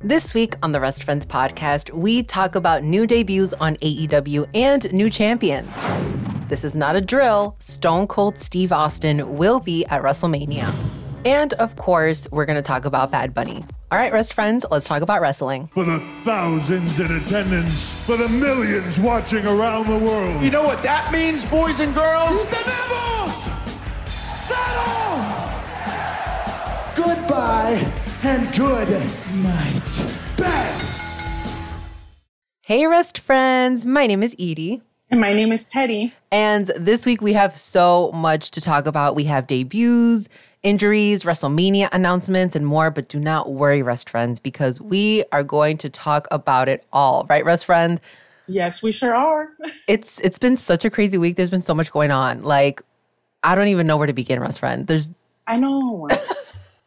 This week on the Rest Friends podcast, we talk about new debuts on AEW and new champions. This is not a drill. Stone Cold Steve Austin will be at WrestleMania. And of course, we're going to talk about Bad Bunny. All right, Rest Friends, let's talk about wrestling. For the thousands in attendance, for the millions watching around the world. You know what that means, boys and girls? Tenemos! Settle! Goodbye and good night. Bang! Hey, Rest Friends. My name is Edie. And my name is Teddy. And this week we have so much to talk about. We have debuts, injuries, WrestleMania announcements, and more. But do not worry, Rest Friends, because we are going to talk about it all. Right, Rest Friend? Yes, we sure are. It's it's been such a crazy week. There's been so much going on. Like, I don't even know where to begin, Rest Friend. There's I know.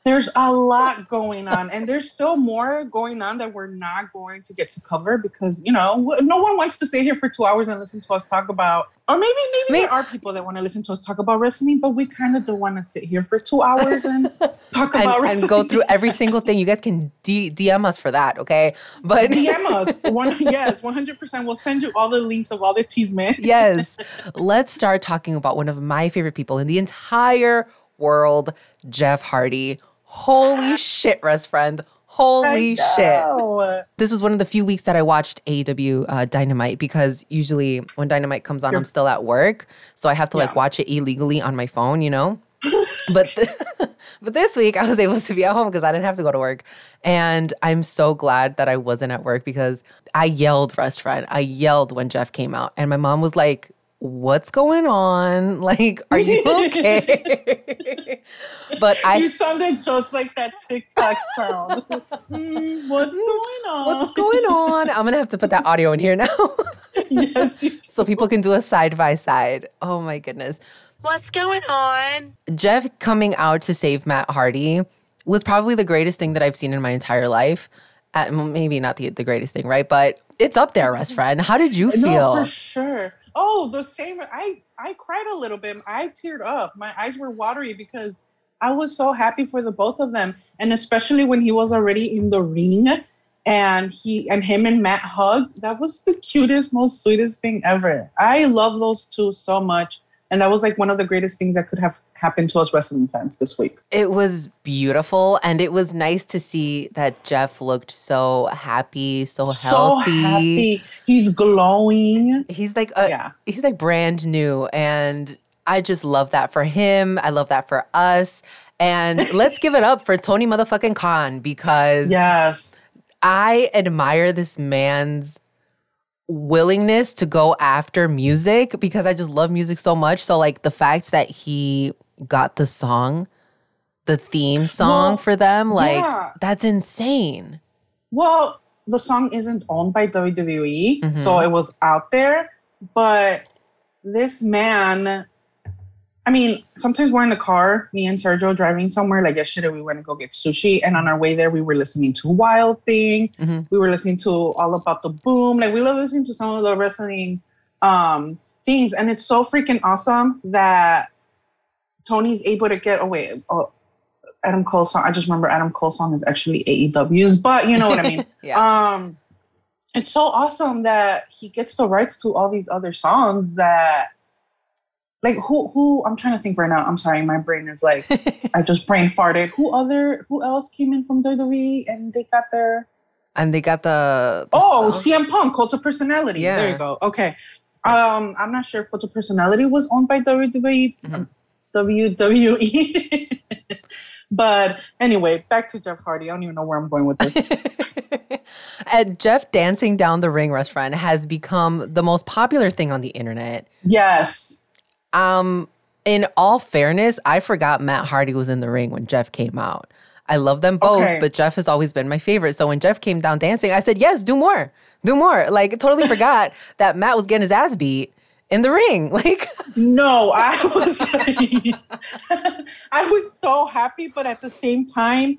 There's a lot going on, and there's still more going on that we're not going to get to cover because you know no one wants to stay here for two hours and listen to us talk about. Or maybe maybe, Maybe- there are people that want to listen to us talk about wrestling, but we kind of don't want to sit here for two hours and talk and, about wrestling and go through every single thing. You guys can D- DM us for that, okay? But DM us. One, yes, one hundred percent. We'll send you all the links of all the teas, man. yes. Let's start talking about one of my favorite people in the entire world, Jeff Hardy. Holy shit, Rest Friend. Holy shit. This was one of the few weeks that I watched AEW uh, Dynamite because usually when Dynamite comes on, I'm still at work. So I have to like Yeah. watch it illegally on my phone, you know? but but this week I was able to be at home because I didn't have to go to work. And I'm so glad that I wasn't at work because I yelled, Rest Friend. I yelled when Jeff came out. And my mom was like, What's going on? Like, are you okay? but I you sounded just like that TikTok sound. Mm, what's going on? What's going on? I'm gonna have to put that audio in here now. yes, so people can do a side by side. Oh my goodness. What's going on? Jeff coming out to save Matt Hardy was probably the greatest thing that I've seen in my entire life. Uh, maybe not the, the greatest thing, right? But it's up there, Rest Friend. How did you feel? No, for sure. Oh, the same. I I cried a little bit. I teared up. My eyes were watery because I was so happy for the both of them, and especially when he was already in the ring, and he and him and Matt hugged. That was the cutest, most sweetest thing ever. I love those two so much, and that was like one of the greatest things that could have happened to us wrestling fans this week. It was beautiful, and it was nice to see that Jeff looked so happy, so healthy. So happy. He's glowing. He's like a, Yeah. he's like brand new and I just love that for him. I love that for us. And let's give it up for Tony motherfucking Khan because Yes. I admire this man's willingness to go after music because I just love music so much. So like the fact that he got the song, the theme song Well, for them, like yeah. that's insane. Well, the song isn't owned by WWE, Mm-hmm. so it was out there. But this man, I mean, sometimes we're in the car, me and Sergio driving somewhere. Like yesterday, we went to go get sushi, and on our way there, we were listening to Wild Thing. Mhm. We were listening to All About the Boom. Like we love listening to some of the wrestling um, themes, and it's so freaking awesome that Tony's able to get away. Oh, Adam Cole song. I just remember Adam Cole song is actually AEW's, but you know what I mean. Yeah. Um, it's so awesome that he gets the rights to all these other songs that, like, who who I'm trying to think right now. I'm sorry, my brain is like, I just brain farted. Who other who else came in from WWE and they got their and they got the, the oh song. CM Punk Cult of Personality. Yeah. There you go. Okay. Um, I'm not sure if Cult of Personality was owned by WWE. Mhm. WWE. but anyway, back to Jeff Hardy. I don't even know where I'm going with this. and Jeff dancing down the ring, restaurant has become the most popular thing on the internet. yes. Um, in all fairness, I forgot Matt Hardy was in the ring when Jeff came out. I love them both, Okay. but Jeff has always been my favorite. So when Jeff came down dancing, I said, "Yes, do more, do more." Like totally forgot that Matt was getting his ass beat in the ring. Like No, I was I was so happy, but at the same time,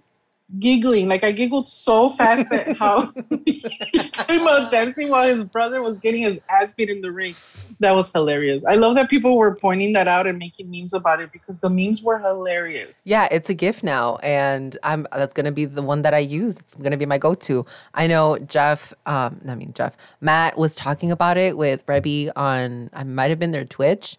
giggling. Like I giggled so fast at how he came out dancing while his brother was getting his ass beat in the ring. That was hilarious. I love that people were pointing that out and making memes about it because the memes were hilarious. Yeah, it's a gift now, and I'm that's gonna be the one that I use. It's gonna be my go-to. I know Jeff, um, I mean Jeff, Matt was talking about it with Reby on. I might have been their Twitch,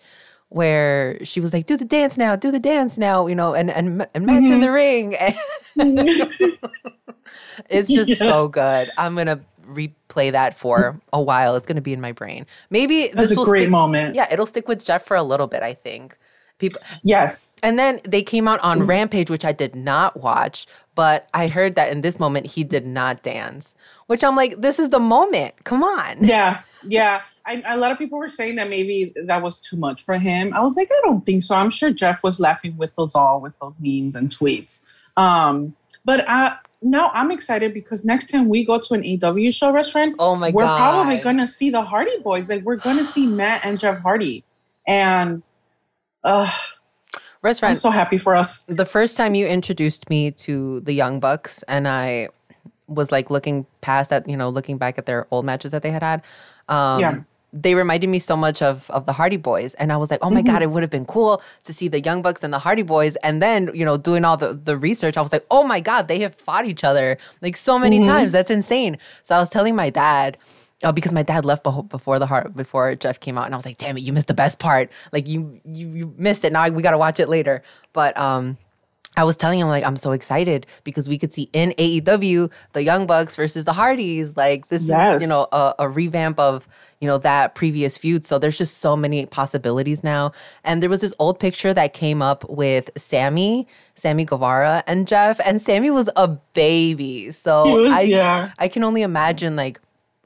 where she was like, "Do the dance now, do the dance now," you know, and and and Matt's in the mm-hmm. ring. Mm-hmm. it's just so good. I'm gonna replay that for a while. It's gonna be in my brain. Maybe That's this a great stick- moment. Yeah, it'll stick with Jeff for a little bit. I think people. Yes. And then they came out on mm-hmm. Rampage, which I did not watch, but I heard that in this moment he did not dance, which I'm like, this is the moment. Come on. Yeah. Yeah. I, a lot of people were saying that maybe that was too much for him. I was like, I don't think so. I'm sure Jeff was laughing with those all with those memes and tweets. Um, but now I'm excited because next time we go to an AW show restaurant, Oh my we're god. probably gonna see the Hardy Boyz. Like we're gonna see Matt and Jeff Hardy, and uh, I'm so happy for us. the first time you introduced me to the Young Bucks, and I was like looking past that, you know, looking back at their old matches that they had had. Um, Yeah. They reminded me so much of of the Hardy Boyz, and I was like, "Oh my god, mm-hmm. it would have been cool to see the Young Bucks and the Hardy Boyz." And then, you know, doing all the the research, I was like, "Oh my god, they have fought each other like so many mm-hmm. times. That's insane." So I was telling my dad, Oh, because my dad left before the heart before Jeff came out, and I was like, "Damn it, you missed the best part! Like you you you missed it. Now we got to watch it later." But um, I was telling him like I'm so excited because we could see in AEW the Young Bucks versus the Hardys. Like this is you know a, a revamp of you know that previous feud. So there's just so many possibilities now. And there was this old picture that came up with Sammy, Sammy Guevara, and Jeff, and Sammy was a baby. So was, I yeah. I can only imagine like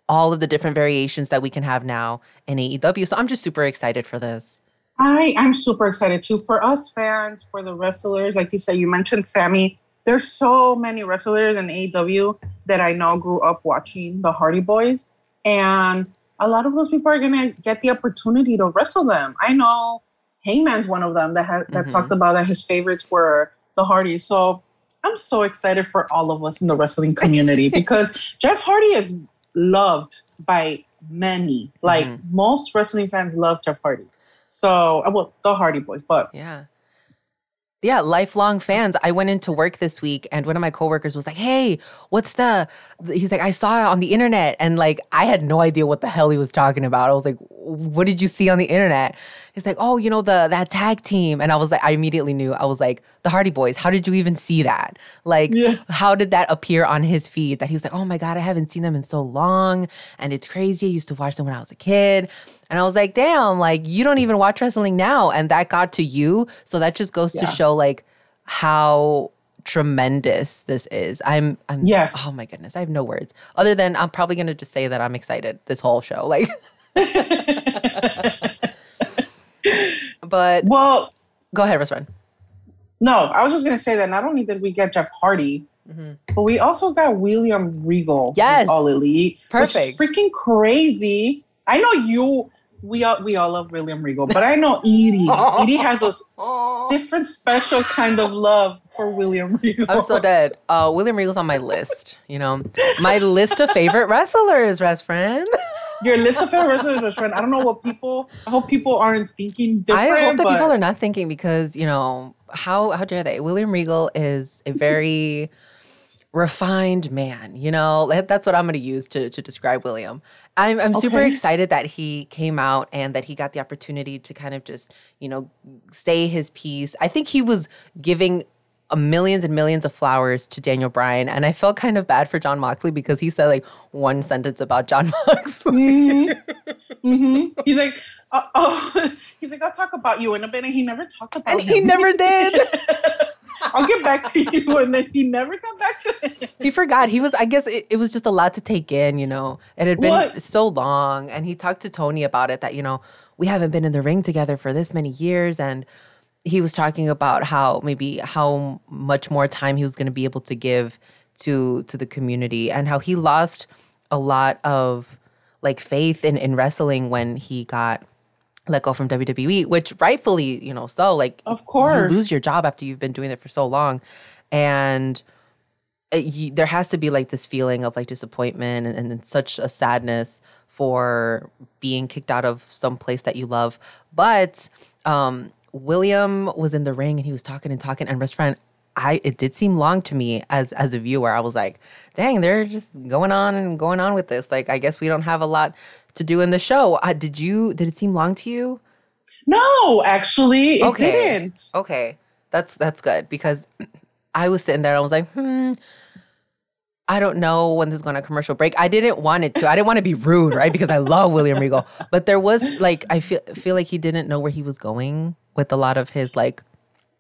all of the different variations that we can have now in AEW. So I'm just super excited for this. I I'm super excited too for us fans, for the wrestlers. Like you said, you mentioned Sammy. There's so many wrestlers in AEW that I know grew up watching the Hardy Boyz, and a lot of those people are gonna get the opportunity to wrestle them. I know Heyman's one of them that ha- that talked about that his favorites were the Hardys. So I'm so excited for all of us in the wrestling community because Jeff Hardy is loved by many. Like most wrestling fans love Jeff Hardy. So, uh, well, the Hardy Boyz, but Yeah. Yeah, lifelong fans. I went into work this week and one of my coworkers was like, "Hey, what's the He's like, "I saw it on the internet." And like I had no idea what the hell he was talking about. I was like, "What did you see on the internet?" He's like, "Oh, you know the that tag team." And I was like I immediately knew. I was like, "The Hardy Boyz. How did you even see that?" Like Yeah. how did that appear on his feed that he was like, "Oh my god, I haven't seen them in so long and it's crazy. I used to watch them when I was a kid." And I was like, "Damn, like you don't even watch wrestling now." And that got to you. So that just goes to show like how tremendous this is. I'm I'm Yes. Oh my goodness. I have no words. Other than I'm probably going to just say that I'm excited this whole show. Like But well, go ahead, Restaurant. No, I was just gonna say that not only did we get Jeff Hardy, but we also got William Regal. Yes. All Elite. Perfect. freaking crazy. I know you. We all we all love William Regal, but I know Edie. Edie has a s- different, special kind of love for William Regal. I'm so dead. Uh, William Regal's on my list. You know, my list of favorite wrestlers, rest friend. Your list of favorite wrestlers, best friend. I don't know what people. I hope people aren't thinking different. I hope that people are not thinking because you know how how dare they? William Regal is a very refined man. You know that's what I'm going to use to to describe William. I'm I'm super excited that he came out and that he got the opportunity to kind of just you know say his piece. I think he was giving. Millions and millions of flowers to Daniel Bryan, and I felt kind of bad for John Moxley because he said like one sentence about John Moxley. Mm-hmm. Hmm He's like, uh, oh, he's like, I'll talk about you in a bit, and he never talked about. and he never did. I'll get back to you, and then he never got back to him. he forgot. He was, I guess it, it was just a lot to take in, you know. It had been What? so long. And he talked to Tony about it that, you know, we haven't been in the ring together for this many years. And he was talking about how maybe how much more time he was going to be able to give to to the community and how he lost a lot of like faith in, in wrestling when he got let go from WWE, which rightfully, you know, so like Of course. you lose your job after you've been doing it for so long. And it, you, there has to be like this feeling of like disappointment and, and such a sadness for being kicked out of some place that you love. But um, William was in the ring and he was talking and talking, and best friend, I it did seem long to me as as a viewer. I was like, dang, they're just going on and going on with this. Like, I guess we don't have a lot to do in the show. Uh, did you? Did it seem long to you? No, actually, it Okay. didn't. Okay, that's that's good because I was sitting there and I was like, hmm. I don't know when this is going to commercial break. I didn't want it to. I didn't want to be rude, right? Because I love William Regal, but there was like I feel feel like he didn't know where he was going with a lot of his like.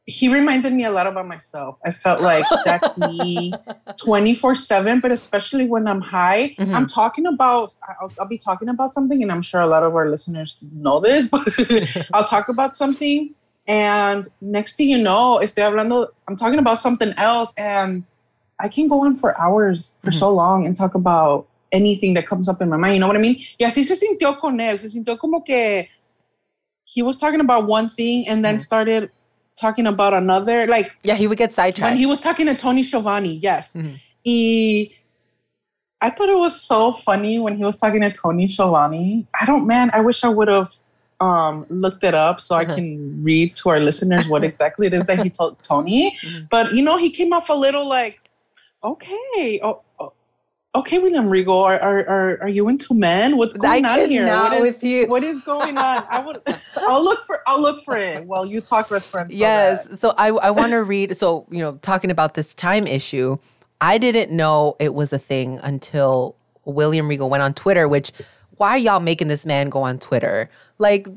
He reminded me a lot about myself. I felt like that's me 24 7, but especially when I'm high, Mm-hmm. I'm talking about, I'll, I'll be talking about something, and I'm sure a lot of our listeners know this, but I'll talk about something. And next thing you know, estoy hablando, I'm talking about something else, and I can go on for hours, for Mm-hmm. so long, and talk about anything that comes up in my mind. You know what I mean? Y así se sintió con él. Se sintió como que he was talking about one thing and Mm-hmm. then started talking about another. Like Yeah, he would get sidetracked when he was talking to Tony Schiavone, yes. Mm-hmm. He, I thought it was so funny when he was talking to Tony Schiavone. I don't, man, I wish I would have um, looked it up so Uh-huh. I can read to our listeners what exactly it is that he told Tony. Mm-hmm. But, you know, he came off a little like, okay, oh, okay, William Regal, are, are, are, are you into men? What's I going on here? What is- with you. What is going on? I would, I'll look for, I'll look for it while you talk so yes. that- So I I want to read. So you know, talking about this time issue, I didn't know it was a thing until William Regal went on Twitter. Which, why are y'all making this man go on Twitter? Like,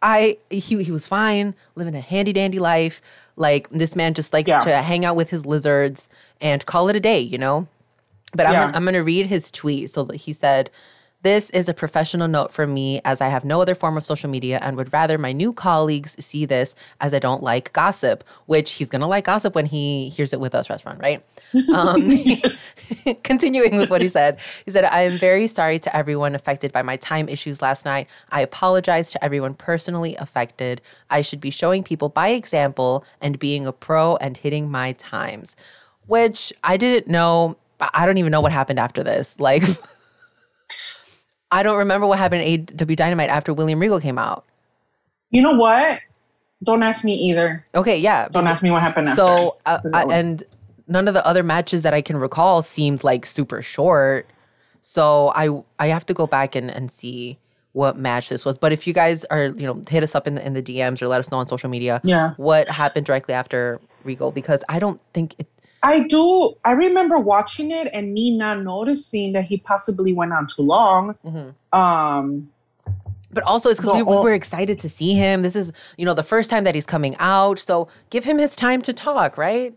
I he he was fine, living a handy dandy life. Like this man just likes Yeah. to hang out with his lizards and call it a day. You know. But I'm, gonna, I'm going to read his tweet. So he said, This is a professional note from me as I have no other form of social media and would rather my new colleagues see this as I don't like gossip, which he's going to like gossip when he hears it with us, restaurant, right? Um, continuing with what he said, he said, I am very sorry to everyone affected by my time issues last night. I apologize to everyone personally affected. I should be showing people by example and being a pro and hitting my times, which I didn't know. I don't even know what happened after this. Like, I don't remember what happened at AW Dynamite after William Regal came out. You know what? Don't ask me either. Okay, yeah. Don't ask me what happened after. So, uh, 'Cause I, and none of the other matches that I can recall seemed like super short. So I I have to go back and, and see what match this was. But if you guys are, you know, hit us up in the, in the DMs or let us know on social media Yeah. what happened directly after Regal because I don't think it I do. I remember watching it and me not noticing that he possibly went on too long. Mm-hmm. Um, But also, it's because we, we were excited to see him. This is, you know, the first time that he's coming out. So give him his time to talk, right?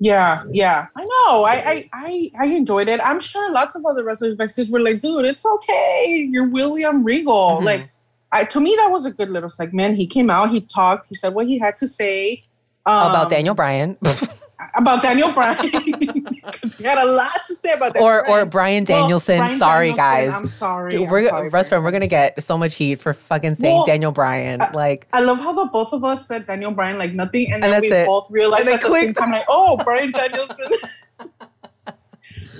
yeah, yeah. I know. I, I, I, I enjoyed it. I'm sure lots of other wrestlers backstage were like, "Dude, it's okay. You're William Regal." Mm-hmm. Like, I to me that was a good little segment. He came out. He talked. He said what he had to say About um, Daniel Bryan About Daniel Bryan because he had a lot to say about that. or or Brian Danielson. Brian sorry, Danielson, guys. I'm sorry. Dude, we're sorry Russ friend, we're gonna get so much heat for fucking saying Well, Daniel Bryan. like I love how the both of us said Daniel Bryan like nothing, and And then that's we it. both realized And at then the same time, like, oh, Brian Danielson.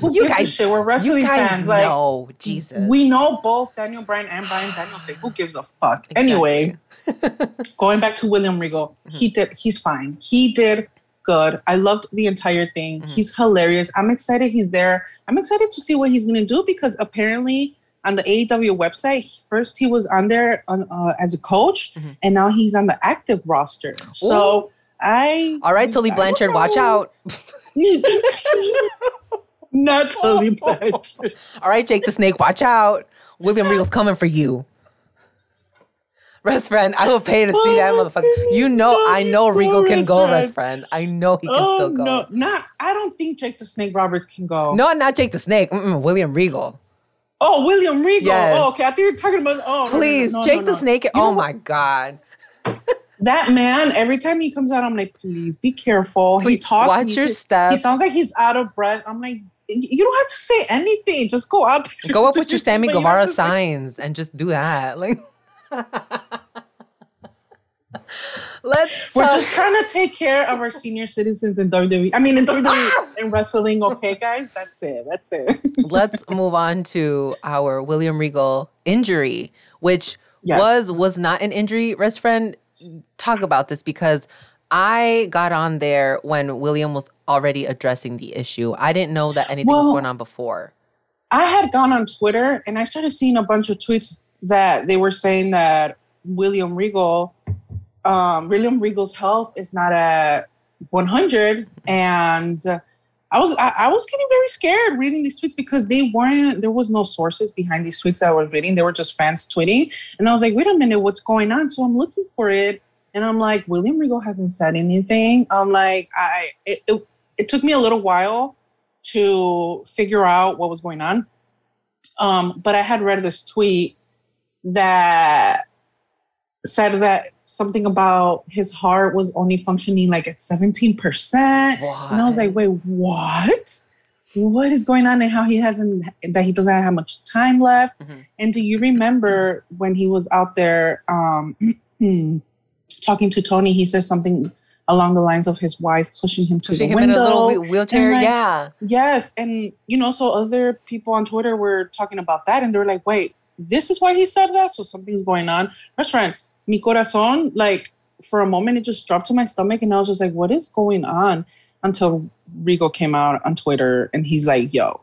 Who You gives a guys- shit? We're wrestling you guys fans. Like, know, Jesus. we know both Daniel Bryan and Brian Danielson. Who gives a fuck? Anyway, going back to William Regal, Mm-hmm. he did. He's fine. He did good. I loved the entire thing. Mm-hmm. He's hilarious. I'm excited. He's there. I'm excited to see what he's gonna do because apparently. On the AEW website, first he was on there on, uh, as a coach, Mm-hmm. and now he's on the active roster. So I All right, Tully Blanchard, watch out. Not Tully Blanchard. All right, Jake the Snake, watch out. William Regal's coming for you. Rest friend, I will pay to see that Oh, motherfucker. You know, I know Regal can go, friend. rest friend. I know he can Oh still go. no, not. I don't think Jake the Snake Roberts can go. No, not Jake the Snake. Mm-mm, William Regal. Oh, William Regal. Oh, yes. Oh, okay. I think you're talking about. Oh, no, no, no, Please, no, no, Jake the. Snake. You oh my God. That man. Every time he comes out, I'm like, please be careful. he talks. watch he- your step. He sounds like he's out of breath. I'm like, you don't have to say anything. Just go out there. Go up with your Sammy but you don't Guevara signs and just do that. Like, Let's We're just trying to take care of our senior citizens in WWE. I mean, in WWE in ah! wrestling. Okay, guys, that's it. That's it. let's move on to our William Regal injury, which Yes. was was not an injury. Rest friend, talk about this because I got on there when William was already addressing the issue. I didn't know that anything was going on before. I had gone on Twitter and I started seeing a bunch of tweets that they were saying that William Regal, um, William Regal's health is not at 100, and I was I, I was getting very scared reading these tweets because they weren't there was no sources behind these tweets that I was reading. They were just fans tweeting, and I was like, wait a minute, what's going on? So I'm looking for it, and I'm like, William Regal hasn't said anything. I'm like, I it, it, it took me a little while to figure out what was going on. Um, but I had read this tweet that said that something about his heart was only functioning like at 17%. And I was like, wait, what? What is going on and how he hasn't that he doesn't have much time left? Mhm. And do you remember when he was out there um talking to Tony, he says something along the lines of his wife pushing him to Pushing the him in window. a little wheelchair. like, yeah. Yes, and you know, so other people on Twitter were talking about that, and they were like, "Wait, this is why he said that." So something's going on. Restaurant, mi corazón, like for a moment, it just dropped to my stomach, and I was just like, "What is going on?" Until Regal came out on Twitter, and he's like, "Yo,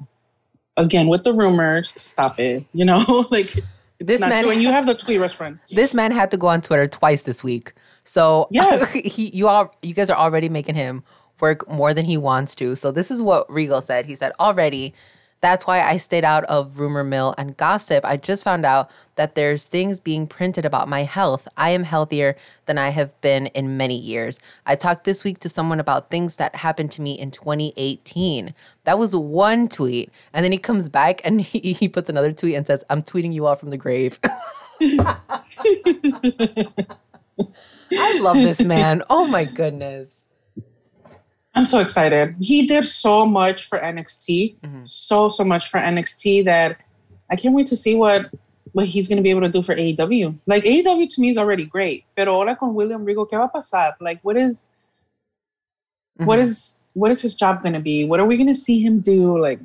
again with the rumors, stop it." You know, like This man-. And you have the tweet, restaurant. This man had to go on Twitter twice this week. So Yes. he you all you guys are already making him work more than he wants to. So this is what Regal said. He said, already, that's why I stayed out of rumor mill and gossip. I just found out that there's things being printed about my health. I am healthier than I have been in many years. I talked this week to someone about things that happened to me in 2018. That was one tweet. And then he comes back and he, he puts another tweet and says, I'm tweeting you all from the grave. I love this man. Oh my goodness. I'm so excited. He did so much for NXT, mm-hmm. so so much for NXT that I can't wait to see what what he's going to be able to do for AEW. Like AEW to me is already great, pero ahora con William Regal, ¿qué va a pasar? Like what is what mm-hmm. is what is his job going to be? What are we going to see him do? Like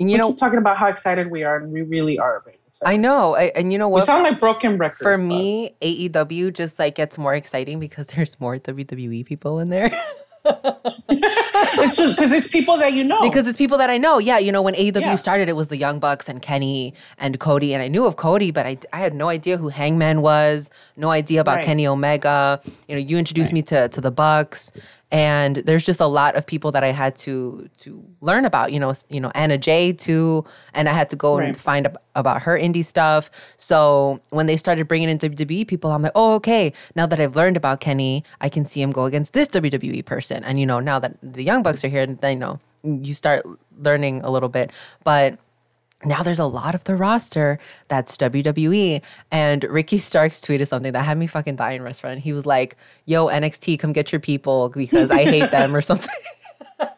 And you we know, keep talking about how excited we are, and we really are. Excited. I know. I, and you know what? we sound like broken records. For but- me, AEW just like gets more exciting because there's more WWE people in there. It's just because it's people that you know. because it's people that I know. Yeah, you know, when AEW Yeah. started, it was the Young Bucks and Kenny and Cody, and I knew of Cody, but I, I had no idea who Hangman was, no idea about Right. Kenny Omega. You know, you introduced me to to the Bucks, and there's just a lot of people that I had to to learn about. You know, you know Anna Jay too, and I had to go and find ab- about her indie stuff. So when they started bringing in WWE people, I'm like, oh, okay. Now that I've learned about Kenny, I can see him go against this WWE person. And you know, now that the Young Bucks are here, then you know, you start learning a little bit. But now there's a lot of the roster that's WWE. And Ricky Starks tweeted something that had me fucking dying, restaurant. He was like, yo, NXT, come get your people because I hate them or something.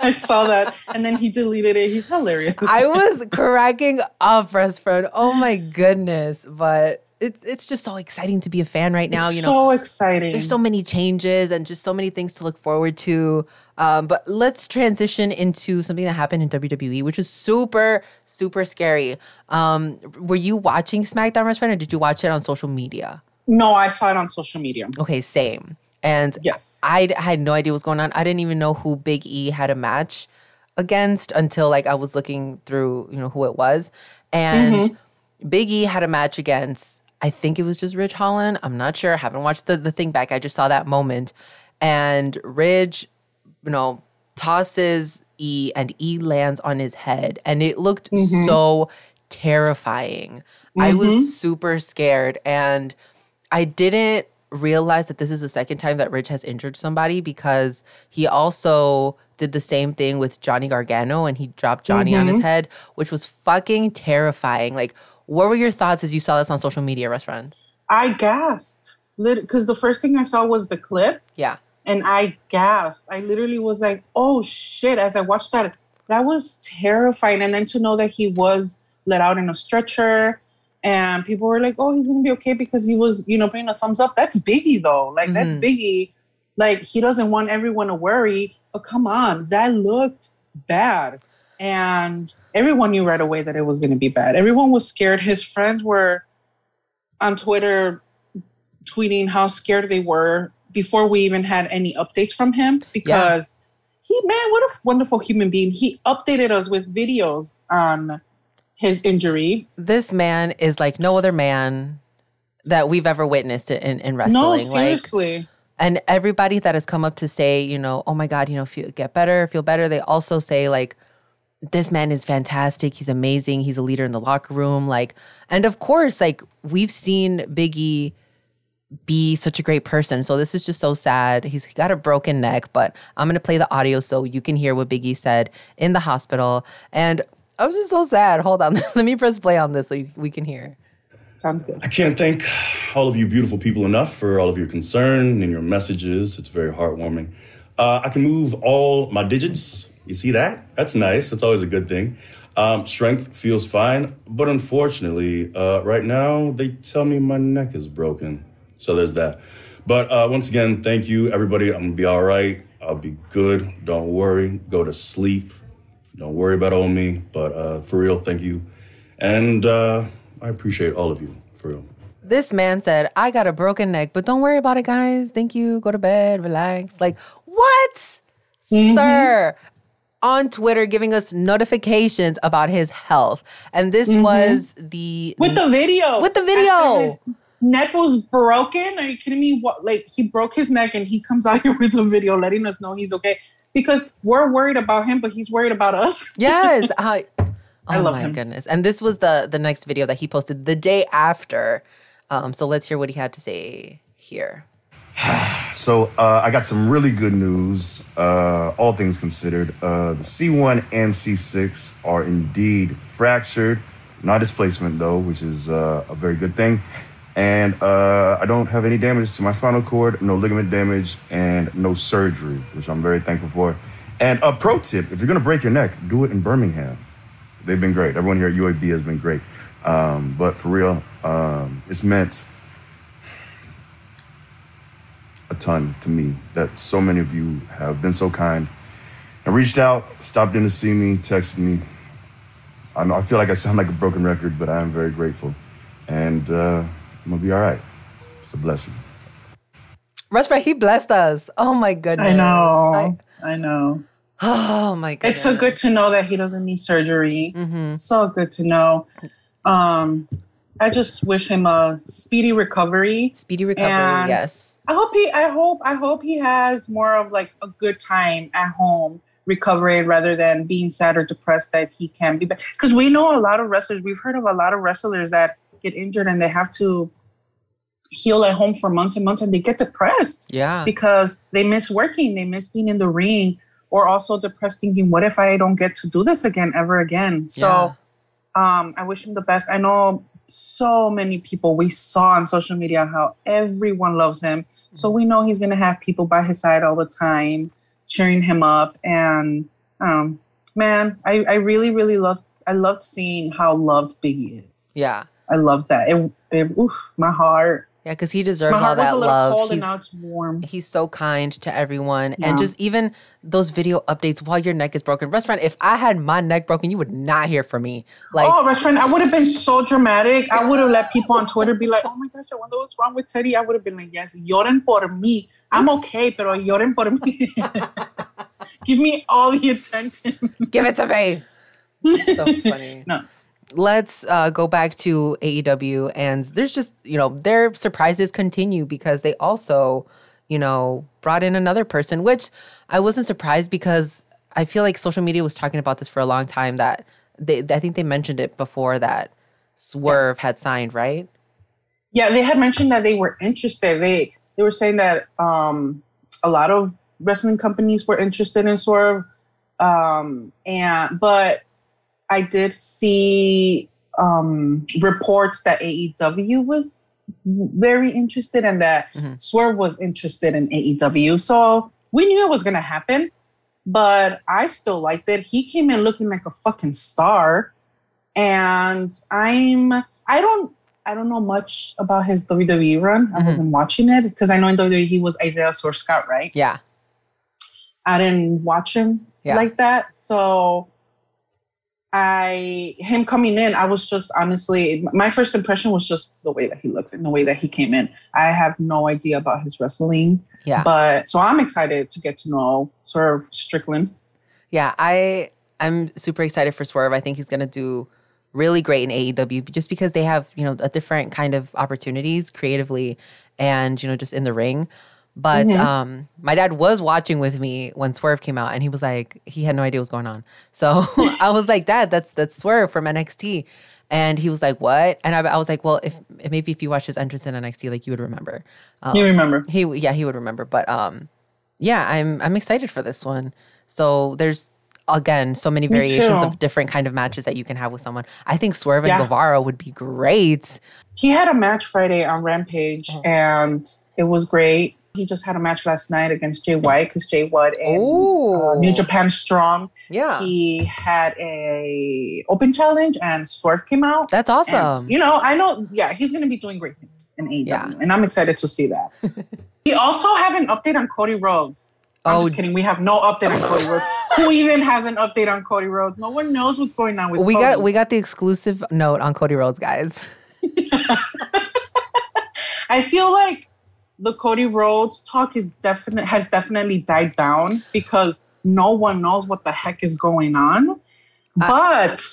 I saw that, and then he deleted it. He's hilarious. I was cracking up, rest friend. Oh my goodness. But it's it's just so exciting to be a fan right now. It's you know, so exciting. there's so many changes and just so many things to look forward to. Um, but let's transition into something that happened in WWE, which is super, super scary. Um, were you watching SmackDown, Rest Friend, or did you watch it on social media? No, I saw it on social media. Okay, same. And Yes. I had no idea what was going on. I didn't even know who Big E had a match against until like I was looking through, you know, who it was. And Big E had a match against, I think it was just Ridge Holland. I'm not sure. I haven't watched the, the thing back. I just saw that moment. And Ridge, you know, tosses E and E lands on his head. And it looked mm-hmm. so terrifying. I was mm-hmm. super scared. And I didn't realize that this is the second time that Ridge has injured somebody because he also did the same thing with Johnny Gargano and he dropped Johnny on his mm-hmm. head, which was fucking terrifying. Like, what were your thoughts as you saw this on social media, restaurant? I gasped because the first thing I saw was the clip, Yeah. And I gasped. I literally was like, "Oh shit!" As I watched that, that was terrifying. And then to know that he was let out in a stretcher, and people were like, "Oh, he's gonna be okay because he was, you know, putting a thumbs up." That's Biggie though. Like that's Mhm. Biggie. Like he doesn't want everyone to worry. But come on, that looked bad, and everyone knew right away that it was gonna be bad. Everyone was scared. His friends were on Twitter tweeting how scared they were before we even had any updates from him because he man what a wonderful human being he updated us with videos on his injury This man is like no other man that we've ever witnessed in, in wrestling. no Like, seriously and everybody that has come up to say, you know, oh my God, you know, feel get better, feel better. They also say like, this man is fantastic. He's amazing. He's a leader in the locker room. Like, and of course, like we've seen Biggie be such a great person. So this is just so sad. He's got a broken neck, but I'm gonna play the audio so you can hear what Biggie said in the hospital. And I was just so sad. Hold on, let me press play on this so you, we can hear. sounds good I can't thank all of you beautiful people enough for all of your concern and your messages. It's very heartwarming. Uh, I can move all my digits. You see that? That's nice. That's always a good thing. Um, strength feels fine, but unfortunately, uh, right now they tell me my neck is broken. So there's that. But uh, once again, thank you, everybody. I'm gonna be all right. I'll be good. Don't worry. Go to sleep. Don't worry about old me. But uh, for real, thank you. And uh, I appreciate all of you, for real. This man said, I got a broken neck, but don't worry about it, guys. Thank you. Go to bed, relax. Like, what? Sir, on Twitter giving us notifications about his health. And this was the with the video With the After video. His neck was broken are you kidding me what like he broke his neck and he comes out here with a video letting us know he's okay because we're worried about him but he's worried about us Yes. I, oh I love my him. goodness. And this was the the next video that he posted the day after. Um, so let's hear what he had to say here. So uh, I got some really good news. Uh, all things considered, uh, the C1 and C6 are indeed fractured, not displacement though, which is uh, a very good thing. And uh, I don't have any damage to my spinal cord, no ligament damage, and no surgery, which I'm very thankful for. And a pro tip: if you're gonna break your neck, do it in Birmingham. They've been great. Everyone here at UAB has been great. Um, but for real, um, it's meant a ton to me that so many of you have been so kind and reached out, stopped in to see me, texted me. I know I feel like I sound like a broken record, but I am very grateful, and uh, I'm gonna be all right. It's a blessing. Russ, right? He blessed us. Oh my goodness. i know I, know oh my goodness. it's so good to know that he doesn't need surgery Mhm. so good to know um i just wish him a speedy recovery Speedy recovery. And- yes. I hope he I hope I hope he has more of like a good time at home recovering rather than being sad or depressed that he can't be back. Because we know a lot of wrestlers, we've heard of a lot of wrestlers that get injured and they have to heal at home for months and months and they get depressed Yeah. because they miss working, they miss being in the ring, or also depressed thinking, what if I don't get to do this again ever again? So um, I wish him the best. I know so many people we saw on social media how everyone loves him. So we know he's gonna have people by his side all the time, cheering him up. And um, man, I, I really, really loved I loved seeing how loved Biggie is. Yeah. I love that. It, it oof, my heart. Yeah, because he deserves My all that a little love. cold and He's- now it's warm. He's so kind to everyone. Yeah. And just even those video updates while your neck is broken. Restaurant, if I had my neck broken, you would not hear from me. Like, oh, restaurant! I would have been so dramatic. I would have let people on Twitter be like, "Oh my gosh, I wonder what's wrong with Teddy." I would have been like, "Yes, lloren por mí. I'm okay, pero lloren por mí. Give me all the attention." give it to me. so funny. No. Let's uh, go back to AEW. And there's just, you know, their surprises continue because they also, you know, brought in another person, which I wasn't surprised because I feel like social media was talking about this for a long time that they, I think they mentioned it before that Swerve had signed, right? Yeah, they had mentioned that they were interested. They they were saying that um, a lot of wrestling companies were interested in Swerve, um, and but I did see um, reports that AEW was very interested and that Mhm. Swerve was interested in AEW. So we knew it was going to happen, but I still liked it. He came in looking like a fucking star, and I'm I don't I don't know much about his WWE run. I wasn't watching it because I know in WWE he was Isaiah Swerve Scott, right? Yeah. I didn't watch him Yeah. like that. So I him coming in, I was just honestly my first impression was just the way that he looks and the way that he came in. I have no idea about his wrestling. Yeah. But so I'm excited to get to know Swerve Strickland. Yeah, I I'm super excited for Swerve. I think he's gonna do really great in AEW just because they have you know a different kind of opportunities creatively and you know just in the ring. But Mhm. um, my dad was watching with me when Swerve came out, and he was like, he had no idea what was going on. So I was like, Dad, that's that's Swerve from NXT, and he was like, What? And I, I was like, Well, if maybe if you watched his entrance in NXT, like you would remember. Um, You remember? He yeah, he would remember. But um, yeah, I'm I'm excited for this one. So there's again so many variations of different kind of matches that you can have with someone. I think Swerve and Yeah. Guevara would be great. He had a match Friday on Rampage and it was great. He just had a match last night against Jay White because Jay White in uh, New Japan Strong. Yeah. He had a open challenge and Swerve came out. That's And, awesome. you know, I know, yeah, he's going to be doing great things in AEW. yeah. And I'm excited to see that. we also have an update on Cody Rhodes. I'm Oh. just kidding. We have no update on Cody Rhodes. Who even has an update on Cody Rhodes? No one knows what's going on with we Cody. got we got the exclusive note on Cody Rhodes, guys. I feel like the Cody Rhodes talk is definite has definitely died down because no one knows what the heck is going on. But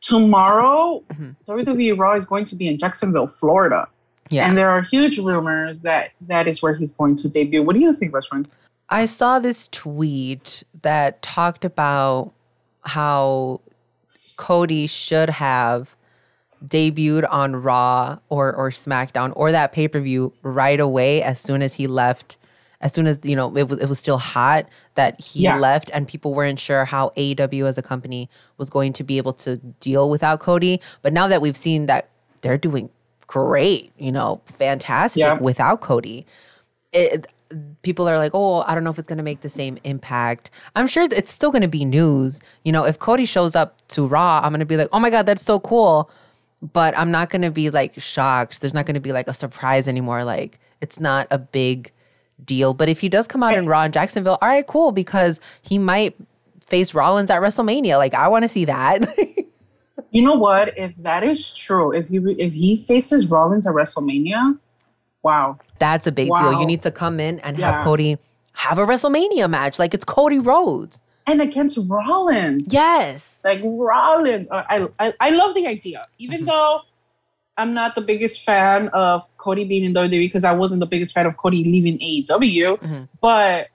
tomorrow, mm-hmm. WWE Raw is going to be in Jacksonville, Florida. Yeah. And there are huge rumors that that is where he's going to debut. What do you think, restaurant? I saw this tweet that talked about how Cody should have debuted on Raw or or SmackDown or that pay per view right away as soon as he left. As soon as you know it was it was still hot that he Yeah. left and people weren't sure how AEW as a company was going to be able to deal without Cody. But now that we've seen that they're doing great, you know, fantastic Yeah. without Cody, it, people are like, oh, I don't know if it's going to make the same impact. I'm sure it's still going to be news. You know, if Cody shows up to Raw, I'm going to be like, oh my God, that's so cool. But I'm not going to be like shocked. There's not going to be like a surprise anymore. Like, it's not a big deal. But if he does come out in eh. Raw in Jacksonville, all right, cool, because he might face Rollins at WrestleMania. Like, I want to see that. You know what? If that is true, if he if he faces Rollins at WrestleMania, wow. That's a big deal. You need to come in and Yeah. have Cody have a WrestleMania match. Like, it's Cody Rhodes. And against Rollins. Yes. like Rollins. I, I I love the idea, even mm-hmm. though I'm not the biggest fan of Cody being in WWE because I wasn't the biggest fan of Cody leaving AEW. Mm-hmm. But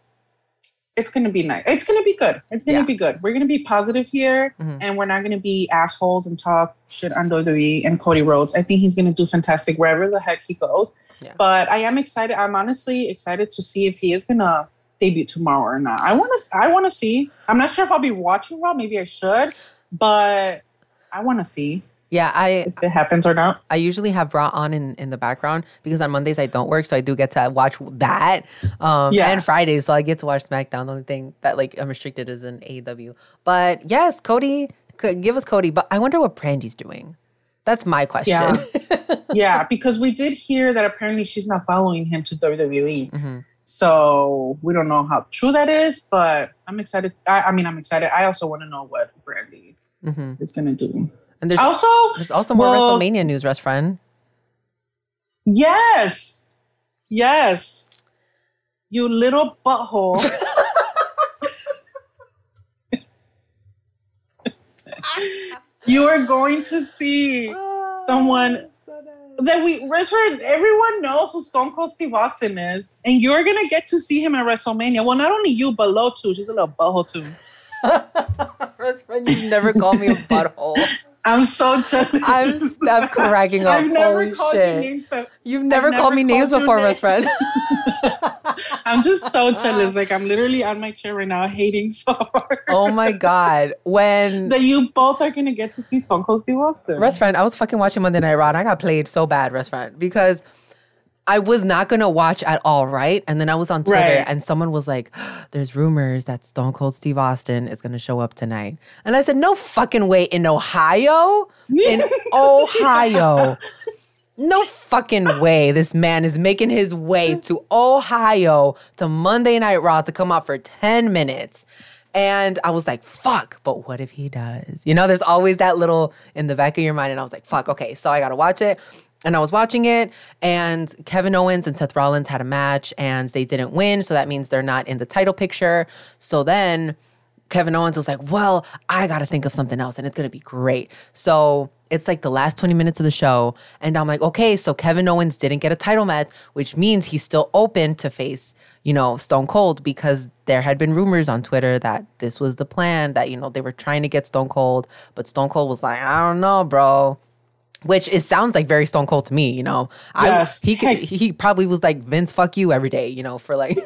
it's gonna be nice. It's gonna be good. It's gonna Yeah. be good. We're gonna be positive here, mm-hmm. and we're not gonna be assholes and talk shit on WWE and Cody Rhodes. I think he's gonna do fantastic wherever the heck he goes. Yeah. But I am excited. I'm honestly excited to see if he is gonna debut tomorrow or not. I want to. I want to see. I'm not sure if I'll be watching Raw. Maybe I should, but I want to see Yeah, I if it happens or not. I usually have Raw on in, in the background because on Mondays I don't work, so I do get to watch that. Um, Yeah. and Fridays, so I get to watch SmackDown. The only thing that like I'm restricted is in AEW. But yes, Cody, could give us Cody. But I wonder what Brandi's doing. That's my question. Yeah, yeah, because we did hear that apparently she's not following him to WWE. Mm-hmm. So we don't know how true that is, but I'm excited. I, I mean, I'm excited. I also want to know what Brandi Mhm. is gonna do. And there's Also, there's also more well- WrestleMania news, rest friend. Yes. Yes. You little butthole. you are going to see someone that we everyone knows who Stone Cold Steve Austin is, and you're gonna get to see him at WrestleMania. Well, not only you, but Lo too. She's a little butthole too. Rest you never call me a butthole. I'm so jealous. I'm I'm cracking up. I've never Holy called shit. you names, but You've never I've called me names called before, best friend. I'm just so jealous. Like I'm literally on my chair right now, hating so hard. oh my god. When that you both are gonna get to see Stone Cold Steve Austin. restaurant, I was fucking watching Monday Night Raw and I got played so bad, restaurant, because I was not gonna watch at all, right? And then I was on Twitter Right. and someone was like, There's rumors that Stone Cold Steve Austin is gonna show up tonight. And I said, No fucking way in Ohio? In Ohio. No fucking way this man is making his way to Ohio to Monday Night Raw to come out for 10 minutes. And I was like, fuck, but what if he does? You know, there's always that little in the back of your mind. And I was like, fuck, okay, so I gotta watch it. And I was watching it, and Kevin Owens and Seth Rollins had a match, and they didn't win. So that means they're not in the title picture. So then Kevin Owens was like, Well, I got to think of something else and it's going to be great. So it's like the last 20 minutes of the show. And I'm like, Okay, so Kevin Owens didn't get a title match, which means he's still open to face, you know, Stone Cold because there had been rumors on Twitter that this was the plan, that, you know, they were trying to get Stone Cold, but Stone Cold was like, I don't know, bro. Which it sounds like very Stone Cold to me, you know. Yes. I he could, he probably was like Vince, fuck you every day, you know, for like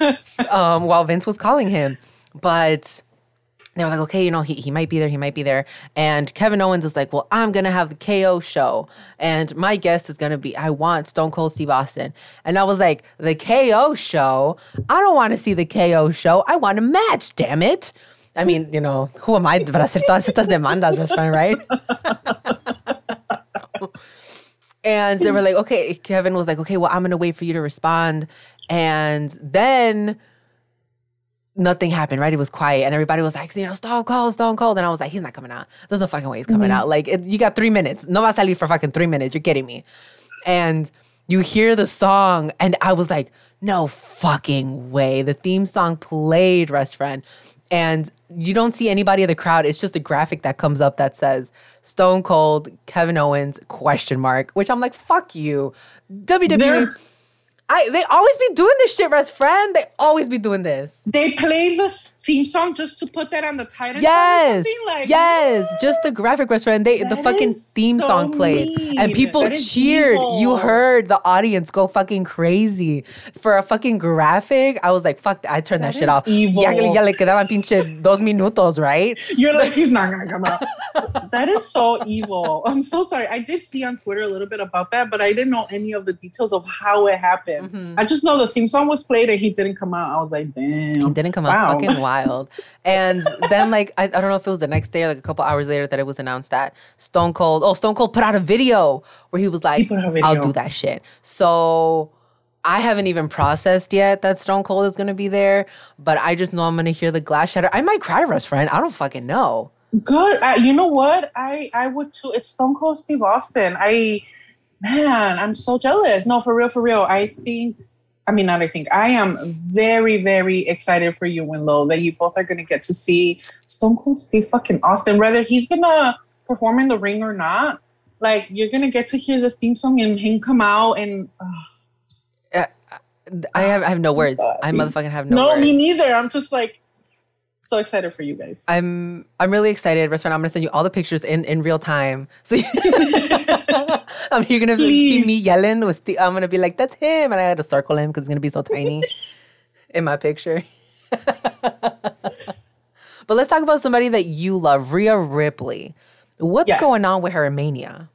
um, while Vince was calling him. But they were like, okay, you know, he, he might be there, he might be there. And Kevin Owens is like, well, I'm going to have the KO show. And my guest is going to be, I want Stone Cold Steve Austin. And I was like, the KO show? I don't want to see the KO show. I want a match, damn it. I mean, you know, who am I para hacer todas estas demandas, friend, right? And they were like, okay, Kevin was like, okay, well, I'm gonna wait for you to respond. And then nothing happened, right? It was quiet, and everybody was like, you know, Stone Cold, Stone Cold. And I was like, he's not coming out. There's no fucking way he's coming mm-hmm. out. Like, it, you got three minutes. No va a salir for fucking three minutes. You're kidding me. And you hear the song, and I was like, no fucking way. The theme song played, Rest Friend. And you don't see anybody in the crowd. It's just a graphic that comes up that says Stone Cold, Kevin Owens, question mark, which I'm like, fuck you. WWE. They're- I, they always be doing this shit, Rest Friend. They always be doing this. They play the theme song just to put that on the title. Yes. Like, yes, what? just the graphic restaurant. They the fucking theme so song played, and people That cheered. You heard the audience go fucking crazy for a fucking graphic. I was like, fuck, I turned that, That shit off. evil. Ya, ya le quedaban pinche dos minutos, right? You're like, he's not gonna come out. that is so evil. I'm so sorry. I did see on Twitter a little bit about that, but I didn't know any of the details of how it happened. Mm-hmm. I just know the theme song was played and he didn't come out. I was like, damn. He didn't come out Wow. fucking wild. And then like I, I don't know if it was the next day or like a couple hours later that it was announced that Stone Cold, oh Stone Cold put out a video where he was like, out a I'll do that shit. So I haven't even processed yet that Stone Cold is gonna be there, but I just know I'm gonna hear the glass shatter. I might cry, Russ friend. I don't fucking know. Good. Uh, you know what? I I would too. It's Stone Cold Steve Austin. I man, I'm so jealous. No, for real, for real. I think. I mean, not I think. I am very, very excited for you and Lo that you both are going to get to see Stone Cold Steve fucking Austin, whether he's gonna perform in the ring or not. Like you're gonna get to hear the theme song and him come out and. uh, I have I have no words. sorry. I motherfucking have no, no, words. me neither. I'm just like so excited for you guys. I'm I'm really excited, restaurant. I'm gonna send you all the pictures in, in real time. So you, um, you're gonna see me yelling with the, I'm gonna be like, that's him, and I had to circle him because he's gonna be so tiny in my picture. but let's talk about somebody that you love, Rhea Ripley. What's Yes. going on with her in Mania?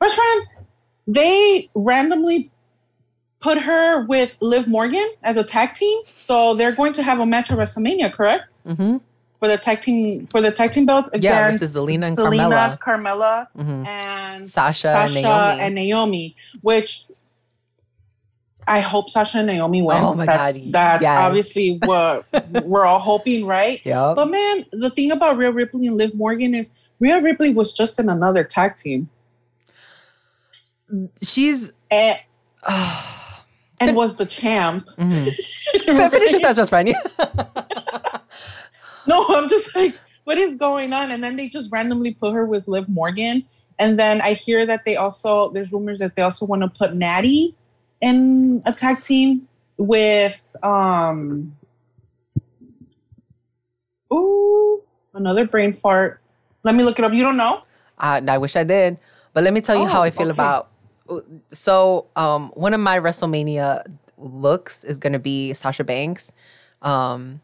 restaurant, they randomly put her with Liv Morgan as a tag team. So they're going to have a match at WrestleMania, correct? Mm-hmm. For the tag team for the tag team belt Yeah, against versus Zelina and Zelina, Carmella. Carmella, Mhm. and Sasha and Sasha Naomi. and Naomi, which I hope Sasha and Naomi wins. Oh that's that's yes. obviously what we're all hoping, right? Yep. But man, the thing about Rhea Ripley and Liv Morgan is Rhea Ripley was just in another tag team. She's and, and was the champ. finish with that, best friend. No, I'm just like, what is going on? And then they just randomly put her with Liv Morgan. And then I hear that they also, there's rumors that they also want to put Natty in a tag team with, um, ooh, another brain fart. Let me look it up. You don't know? Uh, I wish I did. But let me tell you how Oh, I feel okay. about. So, um, one of my WrestleMania looks is going to be Sasha Banks. Um,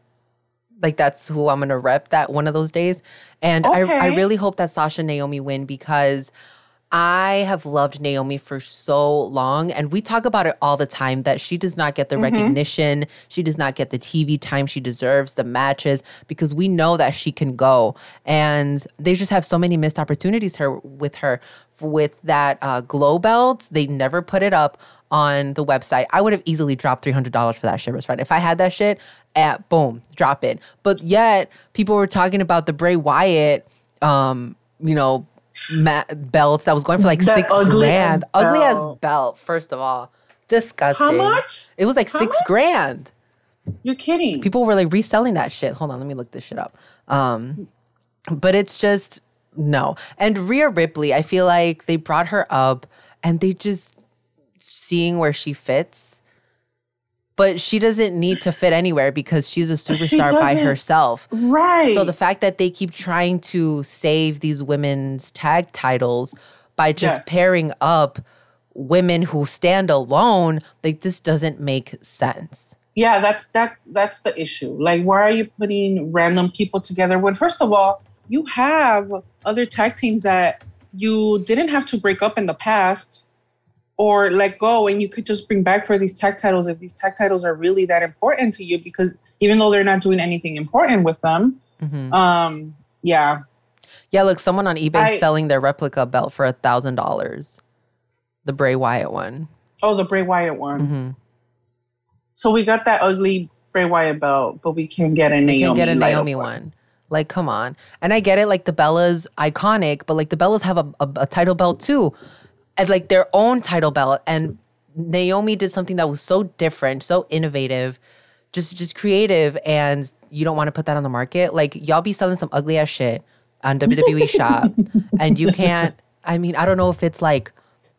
like that's who I'm going to rep that one of those days. And I, I really hope that Sasha and Naomi win because I have loved Naomi for so long, and we talk about it all the time that she does not get the recognition, she does not get the TV time she deserves, the matches, because we know that she can go. And they just have so many missed opportunities her with her. With that uh, glow belt, they never put it up on the website. I would have easily dropped three hundred dollars for that shit, right? If I had that shit, at boom, drop it. But yet, people were talking about the Bray Wyatt, um, you know, ma- belts that was going for like That six ugly grand. Ugly as belt. belt, first of all. Disgusting. How much? It was like How six much? grand. You're kidding. People were like reselling that shit. Hold on, let me look this shit up. Um, but it's just no. And Rhea Ripley, I feel like they brought her up and they just seeing where she fits. But she doesn't need to fit anywhere because she's a superstar by herself. right. So the fact that they keep trying to save these women's tag titles by just Yes. pairing up women who stand alone, like this doesn't make sense. yeah, that's that's that's the issue. Like, why are you putting random people together? When first of all, you have other tag teams that you didn't have to break up in the past or let go, and you could just bring back for these tag titles if these tag titles are really that important to you. Because even though they're not doing anything important with them, um, yeah, Yeah, look, someone on eBay I- selling their replica belt for a thousand dollars. The Bray Wyatt one. Oh, the Bray Wyatt one. Mm-hmm. So we got that ugly Bray Wyatt belt, but we can't get a Naomi. You can get a Naomi one. Like, come on. And I get it, like the Bellas iconic, but like the Bellas have a, a, a title belt too. And like their own title belt. And Naomi did something that was so different, so innovative, just just creative, and you don't want to put that on the market. Like y'all be selling some ugly ass shit on WWE shop. And you can't I mean, I don't know if it's like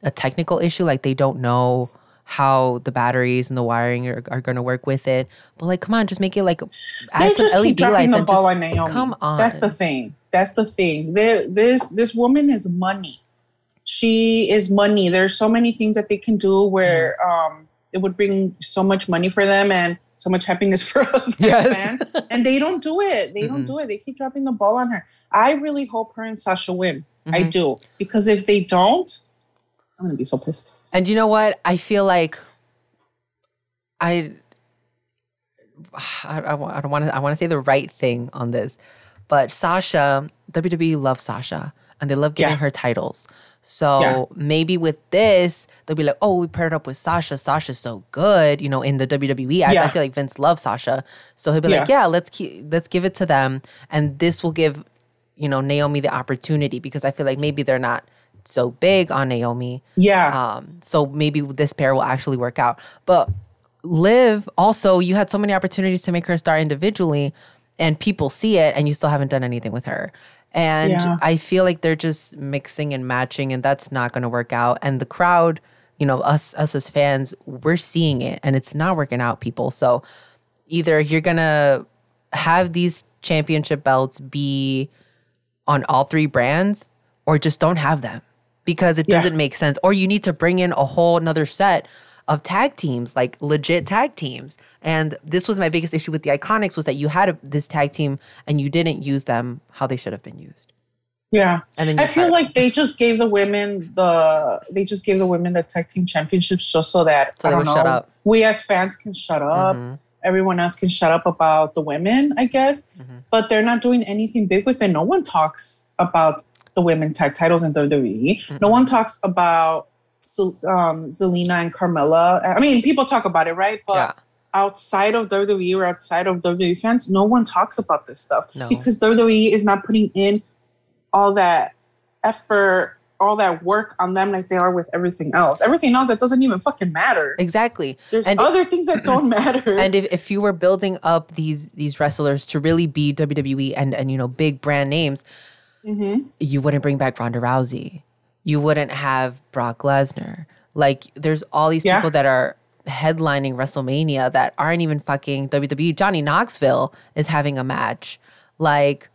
a technical issue, like they don't know how the batteries and the wiring are, are going to work with it. But like, come on, just make it like add They some keep LED dropping lights the ball just on Naomi. come on. That's the thing. That's the thing. There, this this woman is money. She is money. There's so many things that they can do where Mm. um, it would bring so much money for them and so much happiness for us Yes. fans. And they don't do it. They don't do it. They keep dropping the ball on her. I really hope her and Sasha win. I Mm-hmm. do because if they don't, I'm gonna be so pissed. And you know what? I feel like I I, I, I don't want to I want to say the right thing on this, but Sasha WWE loves Sasha and they love giving Yeah. her titles. So Yeah. maybe with this, they'll be like, "Oh, we paired up with Sasha. Sasha's so good, you know, in the WWE." As I feel like Vince loves Sasha, so he'll be like, Yeah. "Yeah, let's keep let's give it to them, and this will give you know Naomi the opportunity because I feel like maybe they're not so big on Naomi. Yeah. Um, so maybe this pair will actually work out. But Liv, also, you had so many opportunities to make her a star individually, and people see it, and you still haven't done anything with her. And Yeah. I feel like they're just mixing and matching, and that's not going to work out. And the crowd, you know, us us as fans, we're seeing it, and it's not working out, people. So either you're gonna have these championship belts be on all three brands or just don't have them because it Yeah. doesn't make sense or you need to bring in a whole another set of tag teams like legit tag teams and this was my biggest issue with the iconics was that you had a, this tag team and you didn't use them how they should have been used Yeah. And then I feel like they just gave the women the they just gave the women the tag team championships just so that So I they don't know, up. We as fans can shut up. Mm-hmm. Everyone else can shut up about the women, I guess. Mm-hmm. But they're not doing anything big with it. No one talks about the women tag titles in WWE. Mm-hmm. No one talks about um, Zelina and Carmella. I mean, people talk about it, right? But Yeah. outside of WWE or outside of WWE fans, no one talks about this stuff No. because WWE is not putting in all that effort, all that work on them like they are with everything else. Everything else that doesn't even fucking matter. exactly There's and other things that don't matter. and if, if you were building up these these wrestlers to really be WWE and and you know big brand names, Mm-hmm. you wouldn't bring back Ronda Rousey. You wouldn't have Brock Lesnar. Like there's all these Yeah. people that are headlining WrestleMania that aren't even fucking WWE. Johnny Knoxville is having a match. Like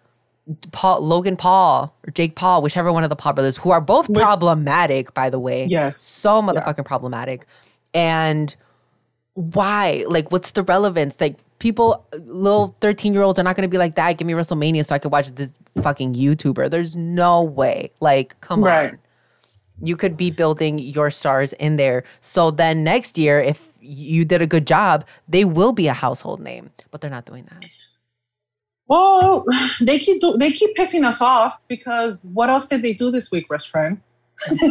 Paul, Logan Paul or Jake Paul, whichever one of the Paul brothers, who are both problematic, by the way. Yes. So motherfucking problematic. And why? Like, what's the relevance? Like, people, little 13 year olds are not going to be like, that. give me WrestleMania so I could watch this fucking YouTuber. There's no way. Like, come Right. on. You could be building your stars in there. So then next year, if you did a good job, they will be a household name. But they're not doing that. Well, they keep do- they keep pissing us off because what else did they do this week, best friend?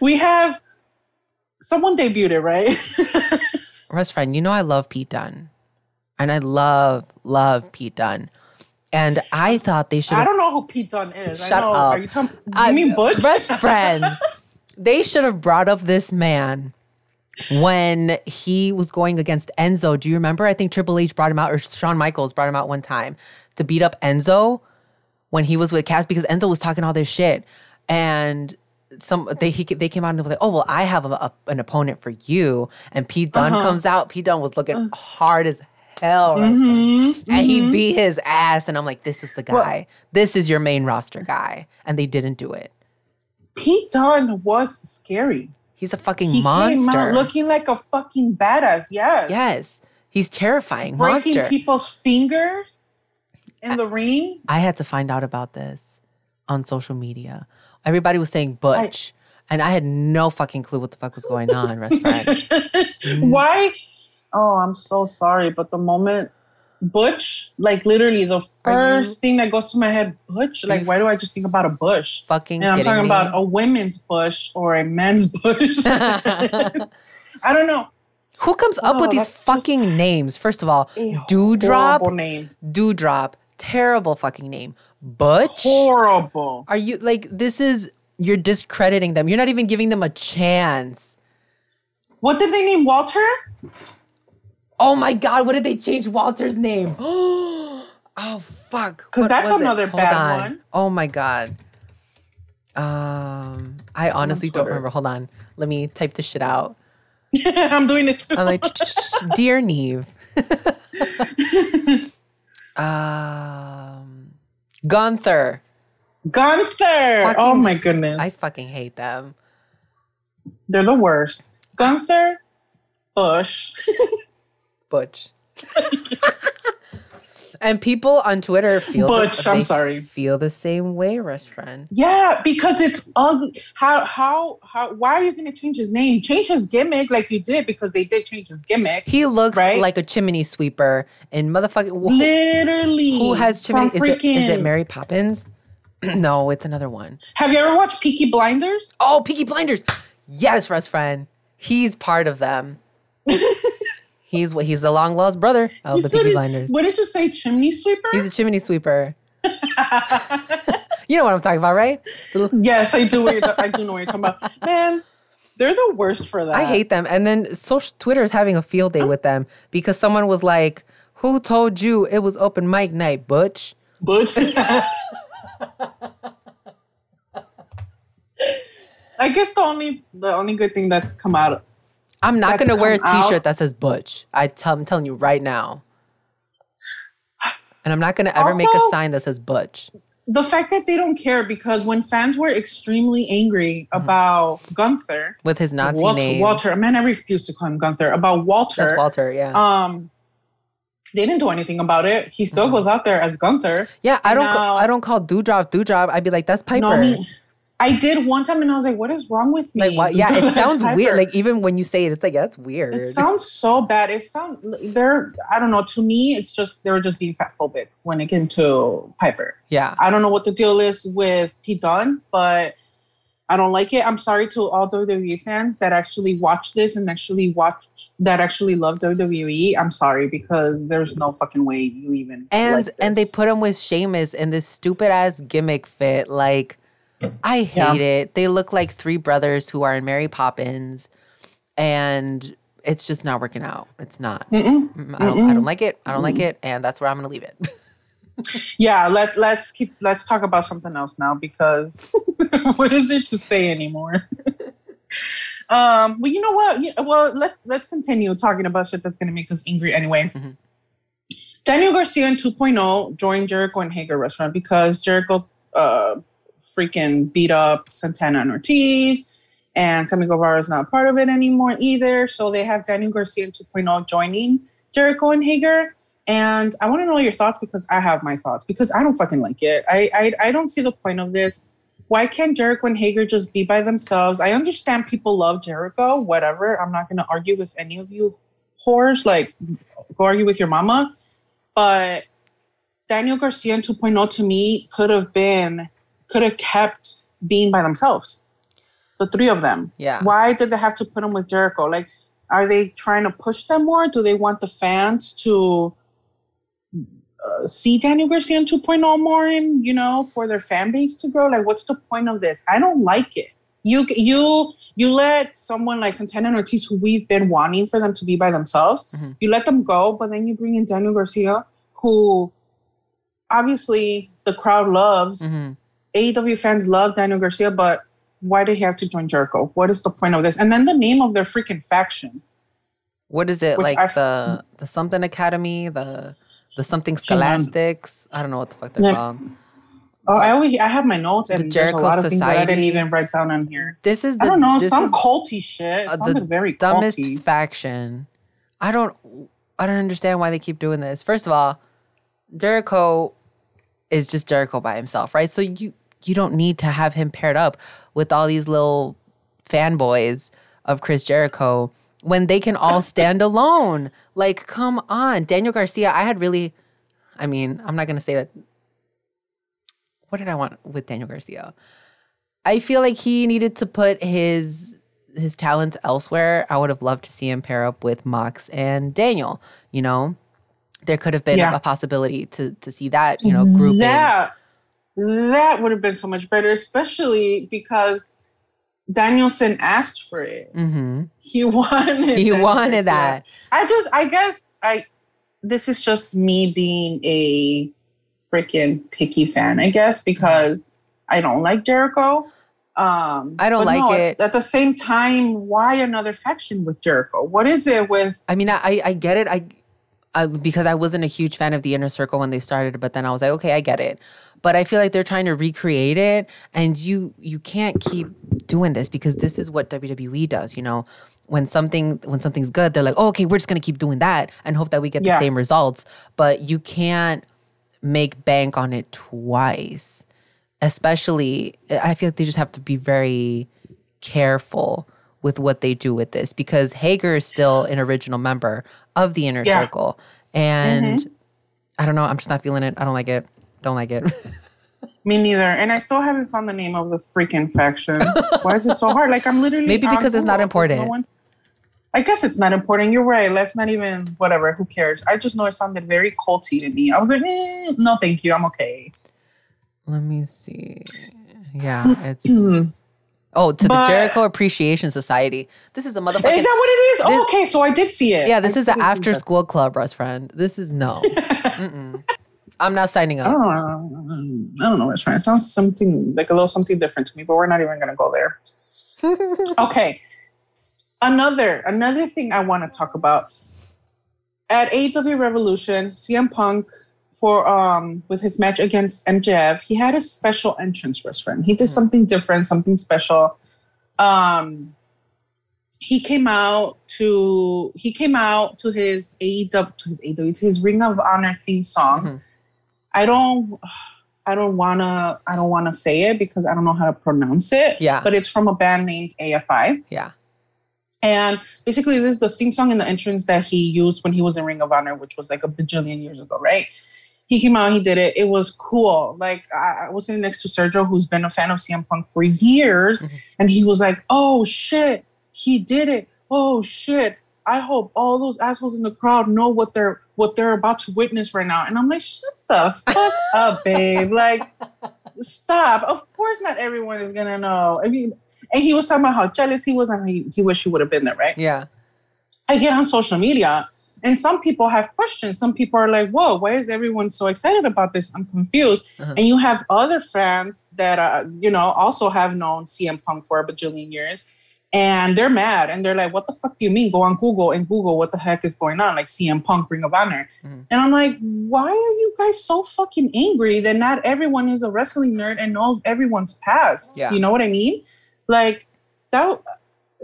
we have someone debuted, it, right? Best friend, you know I love Pete Dunne. And I love, love Pete Dunne. And I thought they should I don't know who Pete Dunne is. Shut I know. up. Are you talking? I- mean Butch? Best friend. they should have brought up this man when he was going against Enzo. Do you remember? I think Triple H brought him out, or Shawn Michaels brought him out one time to beat up Enzo when he was with Cass because Enzo was talking all this shit. And some they he, they came out and they were like, oh well, I have a, a- an opponent for you. And Pete Dunne Uh-huh. comes out. Pete Dunne was looking hard as hell, Mm-hmm. and he beat his ass. And I'm like, this is the guy. this is your main roster guy. And they didn't do it. Pete Dunne was scary. He's a fucking He came monster. out looking like a fucking badass. Yes. yes, he's terrifying Breaking monster. people's fingers in the ring. I had to find out about this on social media. Everybody was saying Butch, and I had no fucking clue what the fuck was going on. Mm. Why? Oh, I'm so sorry, but the moment Butch, like literally the first thing that goes to my head, Butch. Like, why do I just think about a bush? Fucking And I'm talking me? about a women's bush or a men's bush. I don't know. Who comes up Oh, with these just fucking names? First of all, Doudrop, name. Doudrop, terrible fucking name. Butch, Horrible. are you like this is you're discrediting them. You're not even giving them a chance. What did they name Walter? Oh my god, what did they change Walter's name? oh fuck. Because that's it? another bad on. one. Oh my god. Um I honestly don't remember. Hold on. Let me type this shit out. I'm doing it too. I'm like, dear Neve. um, Gunther. Gunther. oh my goodness. I fucking hate them. They're the worst. Gunther, Bush. Butch. and people on Twitter feel Butch, the, I'm sorry. Feel the same way, Rest Friend. Yeah, because it's ugly. How how how? Why are you going to change his name? Change his gimmick like you did because they did change his gimmick. He looks Right? like a chimney sweeper and motherfucking. who- Literally, Who has chimney? Is it, is it Mary Poppins? no, it's another one. Have you ever watched Peaky Blinders? Oh, Peaky Blinders. Yes, Rest Friend. He's part of them. he's what? He's the long lost brother of You the Peaky Blinders. What did you say? Chimney sweeper? He's a chimney sweeper. you know what I'm talking about, right? yes, I do. I do know what you're talking about. Man, they're the worst for that. I hate them. And then social Twitter is having a field day with them because someone was like, "Who told you it was open mic night, Butch?" Butch. I guess the only the only good thing that's come out. I'm not gonna wear a T-shirt out. that says Butch. I tell, I'm telling you right now. And I'm not gonna ever make a sign that says Butch. The fact that they don't care because when fans were extremely angry about Gunther, with his Nazi Walter, name. Walter, man, I refuse to call him Gunther. About Walter, That's Walter, yeah. um, they didn't do anything about it. He still goes out there as Gunther. yeah, I don't. no. Call, I don't call Doudrop Doudrop. I'd be like, "That's Piper." No, I mean, I did one time, and I was like, "What is wrong with me?" like, what? Yeah, it sounds weird. Like even when you say it, it's like yeah, that's weird. It sounds so bad. It sounds they're I don't know. To me, it's just they were just being fat phobic when it came to Piper. yeah, I don't know what the deal is with Pete Dunne, but I don't like it. I'm sorry to all WWE fans that actually watch this and actually watch that actually love WWE. I'm sorry because there's no fucking way you even and like and they put him with Sheamus in this stupid ass gimmick fit. Like, I hate Yeah. it. They look like three brothers who are in Mary Poppins, and it's just not working out. It's not. Mm-mm. Mm, I don't. I don't like it. I don't like it, and that's where I'm gonna leave it. yeah. Let let's keep let's talk about something else now because what is there to say anymore? um. Well, you know what? You- Well, let's let's continue talking about shit that's gonna make us angry anyway. Mhm. Daniel Garcia in 2.0 joined Jericho and Hager restaurant because Jericho uh, freaking beat up Santana and Ortiz, and Sammy Guevara is not part of it anymore either. So they have Daniel Garcia in 2.0 joining Jericho and Hager. And I want to know your thoughts because I have my thoughts because I don't fucking like it. I, I I don't see the point of this. Why can't Jericho and Hager just be by themselves? I understand people love Jericho, whatever. I'm not going to argue with any of you whores. Like, go argue with your mama. But Daniel Garcia and 2.0 to me could have been, could have kept being by themselves. The three of them. Yeah. Why did they have to put them with Jericho? Like, are they trying to push them more? Do they want the fans to uh, see Daniel Garcia and 2.0 more and, you know, for their fan base to grow? Like, what's the point of this? I don't like it. You you you let someone like Santana and Ortiz, who we've been wanting for them to be by themselves, Mm-hmm. you let them go, but then you bring in Daniel Garcia, who obviously the crowd loves. Mm-hmm. AEW fans love Daniel Garcia, but why did he have to join Jericho? What is the point of this? And then the name of their freaking faction. What is it like I- the the something academy the the something scholastics? I don't know what the fuck they're Yeah. called. Oh, I always I have my notes and there's Jericho a lot of things that I didn't even write down on here. This is the, I don't know, some culty shit. uh, the very dumbest culty. faction. I don't I don't understand why they keep doing this. First of all, Jericho is just Jericho by himself, right? So you you don't need to have him paired up with all these little fanboys of Chris Jericho when they can all stand alone. Like, come on. Daniel Garcia, I had really I mean, I'm not gonna say that what did I want with Daniel Garcia? I feel like he needed to put his his talents elsewhere. I would have loved to see him pair up with Mox and Daniel. You know, there could have been Yeah. a possibility to to see that. You know, group. That that would have been so much better, especially because Danielson asked for it. hmm He wanted. He Daniel wanted that. I just, I guess, I. This is just me being a freaking picky fan, I guess, because I don't like Jericho. Um, I don't like no, it. At the same time, why another faction with Jericho? What is it with? I mean, I I- I get it. I, I because I wasn't a huge fan of the inner circle when they started, but then I was like, okay, I get it. But I feel like they're trying to recreate it, and you you can't keep doing this because this is what WWE does. You know, when something when something's good, they're like, oh, okay, we're just gonna keep doing that and hope that we get Yeah. the same results. But you can't make bank on it twice. Especially, I feel like they just have to be very careful with what they do with this because Hager is still an original member of the inner Yeah. circle. And Mm-hmm. I don't know, I'm just not feeling it. I don't like it. Don't like it. Me neither. And I still haven't found the name of the freaking faction. Why is it so hard? Like I'm literally Maybe because it's not important. I guess it's not important. You're right. Let's not even whatever. Who cares? I just know it sounded very culty to me. I was like, mm, no, thank you. I'm okay. Let me see. Yeah, it's Oh, to the Jericho Appreciation Society. This is a motherfucking Is that what it is? This- oh, okay, so I did see it. Yeah, this I is an after school club, Russ friend. This is no. I'm not signing I up. don't know. I don't know what's right. It sounds something like a little something different to me, but we're not even gonna go there. okay. Another another thing I want to talk about at AEW Revolution, CM Punk for um with his match against MJF, he had a special entrance his friend. He did something different, something special. Um he came out to he came out to his AEW to his AEW to his Ring of Honor theme song. Mhm. I don't I don't wanna I don't wanna say it because I don't know how to pronounce it. Yeah. But it's from a band named AFI. Yeah. And basically this is the theme song and the entrance that he used when he was in Ring of Honor, which was like a bajillion years ago, right? He came out, he did it. It was cool. Like I, I was sitting next to Sergio, who's been a fan of CM Punk for years, mm-hmm. and he was like, "Oh shit, he did it! Oh shit! I hope all those assholes in the crowd know what they're what they're about to witness right now." And I'm like, "Shut the fuck up, babe! Like, stop! Of course, not everyone is gonna know. I mean." And he was talking about how jealous he was and he, he wished he would have been there, right? Yeah. I get on social media and some people have questions. Some people are like, whoa, why is everyone so excited about this? I'm confused. Uh-huh. And you have other fans that, uh, you know, also have known CM Punk for a bajillion years and they're mad and they're like, what the fuck do you mean? Go on Google and Google what the heck is going on, like CM Punk, Ring of Honor. Mhm. And I'm like, why are you guys so fucking angry that not everyone is a wrestling nerd and knows everyone's past? Yeah. You know what I mean? Like, that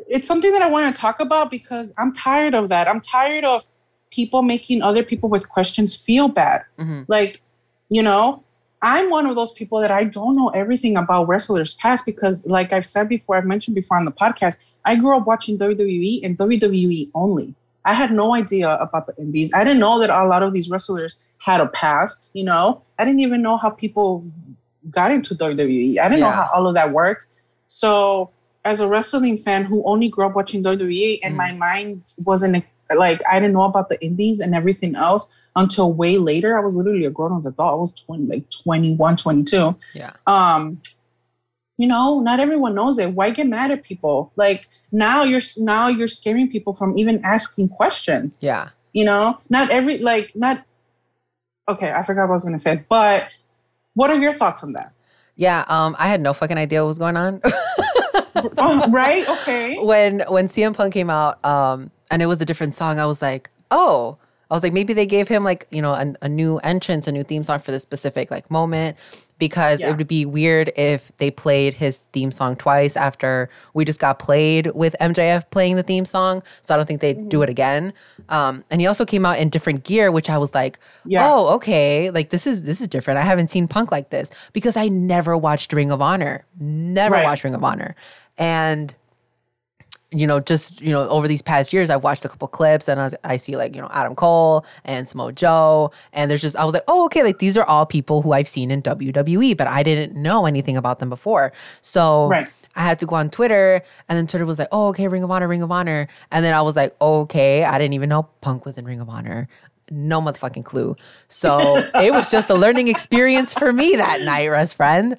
it's something that I want to talk about because I'm tired of that. I'm tired of people making other people with questions feel bad. Mm-hmm. Like, you know, I'm one of those people that I don't know everything about wrestlers past because, like I've said before, I've mentioned before on the podcast, I grew up watching WWE and WWE only. I had no idea about the indies. I didn't know that a lot of these wrestlers had a past, you know? I didn't even know how people got into WWE. I didn't know how all of that worked. So, as a wrestling fan who only grew up watching WWE and Mm. my mind wasn't like I didn't know about the indies and everything else until way later. I was literally a grown as adult. I was 20 like 21, 22 Yeah. um you know not everyone knows it why get mad at people like now you're now you're scaring people from even asking questions Yeah. you know not every like not okay i forgot what i was going to say but what are your thoughts on that Yeah. Um, I had no fucking idea what was going on. Oh, right okay when when CM Punk came out, um, and it was a different song, I was like, oh, I was like, maybe they gave him like, you know, a, a new entrance, a new theme song for this specific like moment, because Yeah. it would be weird if they played his theme song twice after we just got played with MJF playing the theme song. So I don't think they'd do it again. Um, and he also came out in different gear, which I was like, Yeah. oh, okay, like this is this is different. I haven't seen Punk like this because I never watched Ring of Honor, never Right. watched Ring of Honor, and you know, just you know, over these past years, I've watched a couple clips and I, I see like you know Adam Cole and Samoa Joe, and there's just I was like, oh, okay, like these are all people who I've seen in WWE, but I didn't know anything about them before. So Right. I had to go on Twitter, and then Twitter was like, oh, okay, Ring of Honor, Ring of Honor, and then I was like, okay, I didn't even know Punk was in Ring of Honor. No motherfucking clue. So it was just a learning experience for me that night, Russ friend.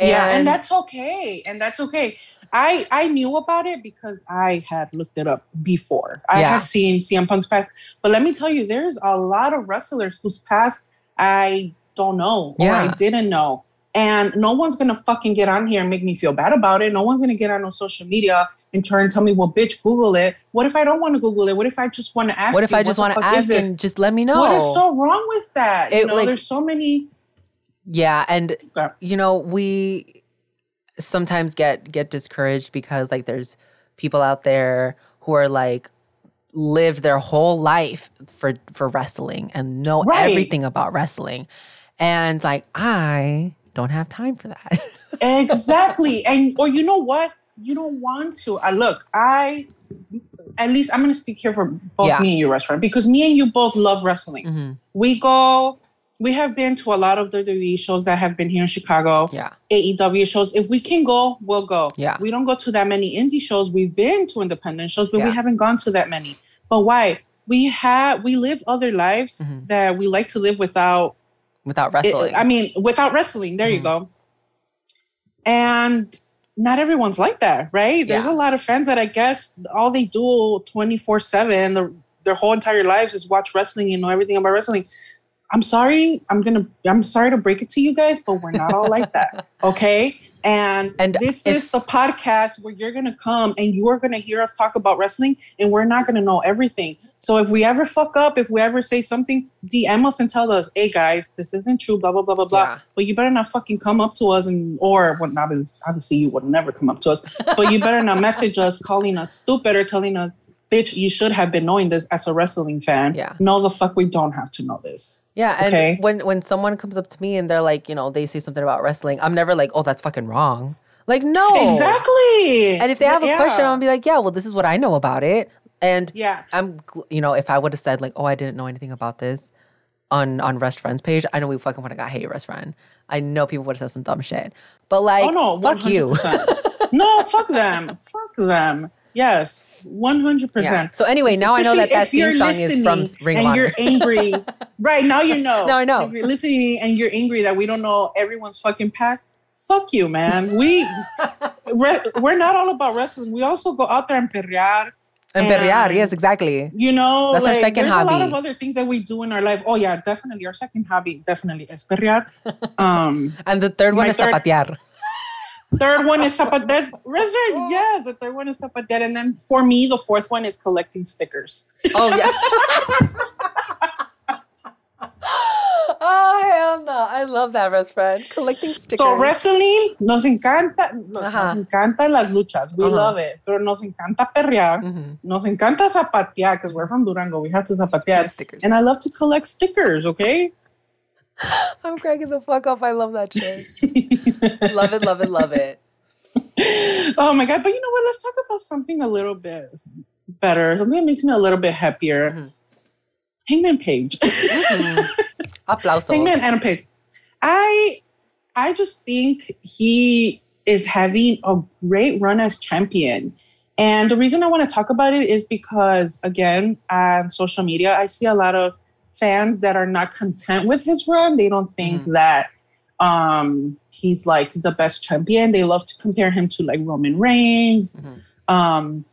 Yeah and that's okay and that's okay. I i knew about it because i had looked it up before. I Yeah. have seen cm punk's past but let me tell you there's a lot of wrestlers whose past i don't know or Yeah. i didn't know and no one's gonna fucking get on here and make me feel bad about it. No one's gonna get on on social media and try and tell me well bitch google it. What if i don't want to google it? What if i just want to ask what if you, I just want to ask and just let me know? what is so wrong with that? You know like- there's so many Yeah, and Okay. you know, we sometimes get get discouraged because like there's people out there who are like lived their whole life for for wrestling and know Right. everything about wrestling. And like I don't have time for that. exactly and or you know what you don't want to i look i at least i'm going to speak here for both Yeah. me and you restaurant because me and you both love wrestling Mm-hmm. we go we have been to a lot of the WWE shows that have been here in Chicago. yeah. AEW shows. If we can go, we'll go. Yeah. We don't go to that many indie shows. We've been to independent shows, but we haven't gone to that many. But why? We have we live other lives Mm-hmm. that we like to live without Without it- wrestling. I mean, without wrestling. There you Mm-hmm. go. And not everyone's like that, right? There's Yeah. a lot of fans that I guess all they do 24 7, their, their whole entire lives is watch wrestling and know everything about wrestling. I'm sorry. I'm gonna. I'm sorry to break it to you guys, but we're not all like that. Okay. And, And this is the podcast where you're gonna come and you are gonna hear us talk about wrestling, and we're not gonna know everything. So if we ever fuck up, if we ever say something, DM us and tell us, "Hey guys, this isn't true." Blah blah blah blah blah. Yeah. But you better not fucking come up to us and or what? Not obviously you would never come up to us, but you better not message us calling us stupid or telling us. Bitch, you should have been knowing this as a wrestling fan. Yeah. No, the fuck, we don't have to know this. Yeah, and Okay. when when someone comes up to me and they're like, you know, they say something about wrestling, I'm never like, oh, that's fucking wrong. Like, no, Exactly. And if they have a Yeah. question, I'm gonna be like, yeah, well, this is what I know about it. And Yeah. I'm, you know, if I would have said like, oh, I didn't know anything about this on on Rest Friends page, I know we fucking would have got hate Rest Friend. I know people would have said some dumb shit. But like, oh no, fuck you. 100%. no, fuck them. Fuck them. Yes, one hundred percent. So anyway, now I know that that theme song is from Ring of and you're angry. right now, you know. Now I know. If you're listening and you're angry that we don't know everyone's fucking past, fuck you, man. We we're, we're not all about wrestling. We also go out there and perrear. and perrear, yes, exactly. You know, That's our like, second there's a lot of other things that we do in our life. Oh yeah, definitely. Our second hobby definitely is perrear. Um, And the third one is third- zapatear. Third one is zapatear. Restaurant, yeah. The third one is zapatear, and then for me, the fourth one is collecting stickers. Oh yeah. oh hell no! I love that, best friend. Collecting stickers. So wrestling, nos encanta, nos, Ajá. nos encantan las luchas. We Ajá. love it. Pero nos encanta perrear. Mhm. Nos encanta zapatear because we're from Durango. We have to zapatear. Stickers. And I love to collect stickers, okay? I'm cracking the fuck up. I love that shit. love it, love it, love it. oh my God. But you know what? Let's talk about something a little bit better. Something that makes me a little bit happier. Mhm. Hangman Page. Aplausos. Hangman Adam Page. I I just think he is having a great run as champion. And the reason I want to talk about it is because again, on social media, I see a lot of fans that are not content with his run. They don't think that um he's like the best champion. They love to compare him to like Roman Reigns, um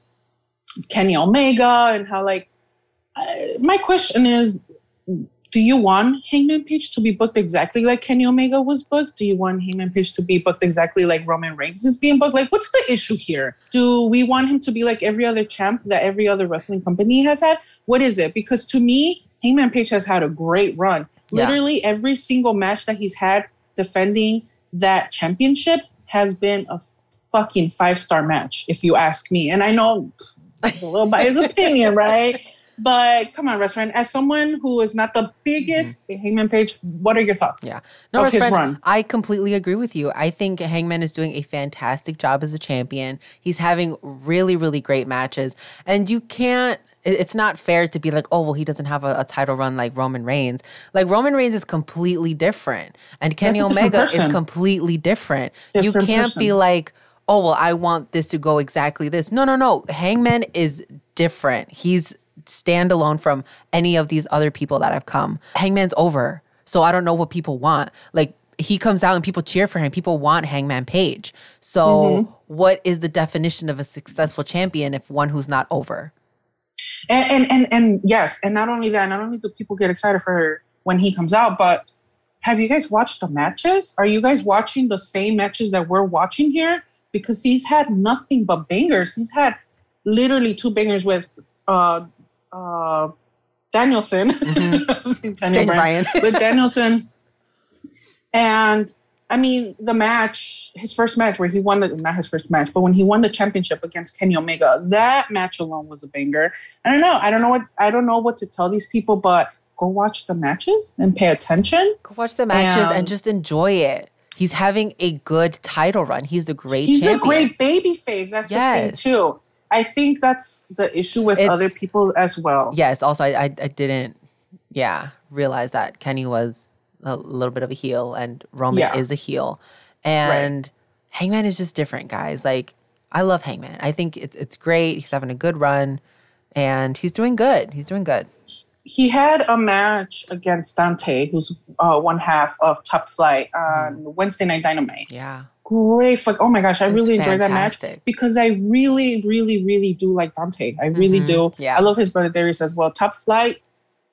Kenny Omega, and how like my question is do you want Hangman Page to be booked exactly like Kenny Omega was booked? Do you want Hangman Page to be booked exactly like Roman Reigns is being booked? Like, what's the issue here? Do we want him to be like every other champ that every other wrestling company has had? What is it? Because to me, Hangman Page has had a great run. Yeah. Literally every single match that he's had defending that championship has been a fucking five star match, if you ask me. And I know it's a little by his opinion, right? But come on, restaurant. As someone who is not the biggest mm-hmm. Hangman Page, what are your thoughts? Yeah. No, Of his friend, run. I completely agree with you. I think Hangman is doing a fantastic job as a champion. He's having really, really great matches. And you can't it's not fair to be like, oh, well, he doesn't have a, a title run like Roman Reigns. Like Roman Reigns is completely different, and Kenny Omega is completely different. Different you can't be like, oh, well, I want this to go exactly this. No, no, no. Hangman is different. He's standalone from any of these other people that have come. Hangman's over. So I don't know what people want. Like he comes out and people cheer for him. People want Hangman Page. So what is the definition of a successful champion if one who's not over? And, and and and yes, and not only that, not only do people get excited for her when he comes out, but have you guys watched the matches? Are you guys watching the same matches that we're watching here? Because he's had nothing but bangers. He's had literally two bangers with uh uh Danielson. Daniel Daniel Bryan. Bryan. with Danielson. And I mean, the match, his first match where he won the not his first match, but when he won the championship against Kenny Omega, that match alone was a banger. I don't know. I don't know what I don't know what to tell these people, but go watch the matches and pay attention. Go watch the matches And- and just enjoy it. He's having a good title run. He's a great He's champion. a great baby face. That's Yes. the thing too. I think that's the issue with It's- other people as well. Yes, also I, I I didn't yeah, realize that Kenny was a little bit of a heel and Roman Yeah. is a heel. And Hangman is just different, guys. Like I love Hangman. I think it's it's great. He's having a good run and he's doing good. He's doing good. he had a match against Dante, who's uh, one half of Top Flight on Wednesday Night Dynamite. Yeah. Great, fuck! Oh my gosh, I really enjoyed that match because I really, really, really do like Dante. I really do. Yeah. I love his brother Darius as well. Top Flight,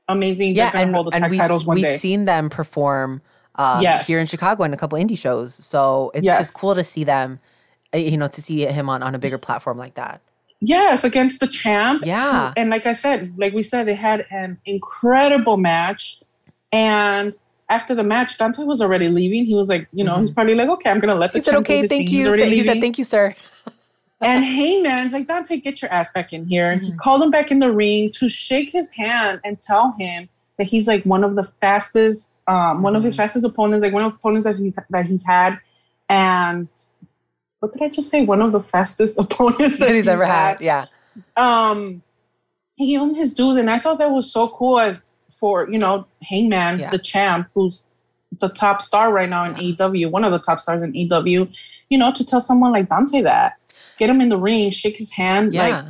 amazing. Yeah, and, hold the and we've, titles one we've day. seen them perform um, Yes. here in Chicago in a couple indie shows. So it's Yes. just cool to see them, uh, you know, to see him on, on a bigger platform like that. Yes, against the champ. Yeah. And like I said, like we said, they had an incredible match. And after the match, Dante was already leaving. He was like, you know, he's probably like, okay, I'm gonna let the Mm-hmm. He said, champ okay, thank you. already He said, thank you, sir. And Hangman's like, Dante, get your ass back in here. And Mm-hmm. he called him back in the ring to shake his hand and tell him that he's like one of the fastest, um, one of his Mm-hmm. fastest opponents, like one of the opponents that he's that he's had. And what did I just say? One of the fastest opponents that that he's ever had. Yeah. um he gave him his dues and i thought that was so cool as for you know hangman Yeah. the champ who's the top star right now in AEW, one of the top stars in AEW, you know, to tell someone like Dante that, get him in the ring, shake his hand, Yeah. like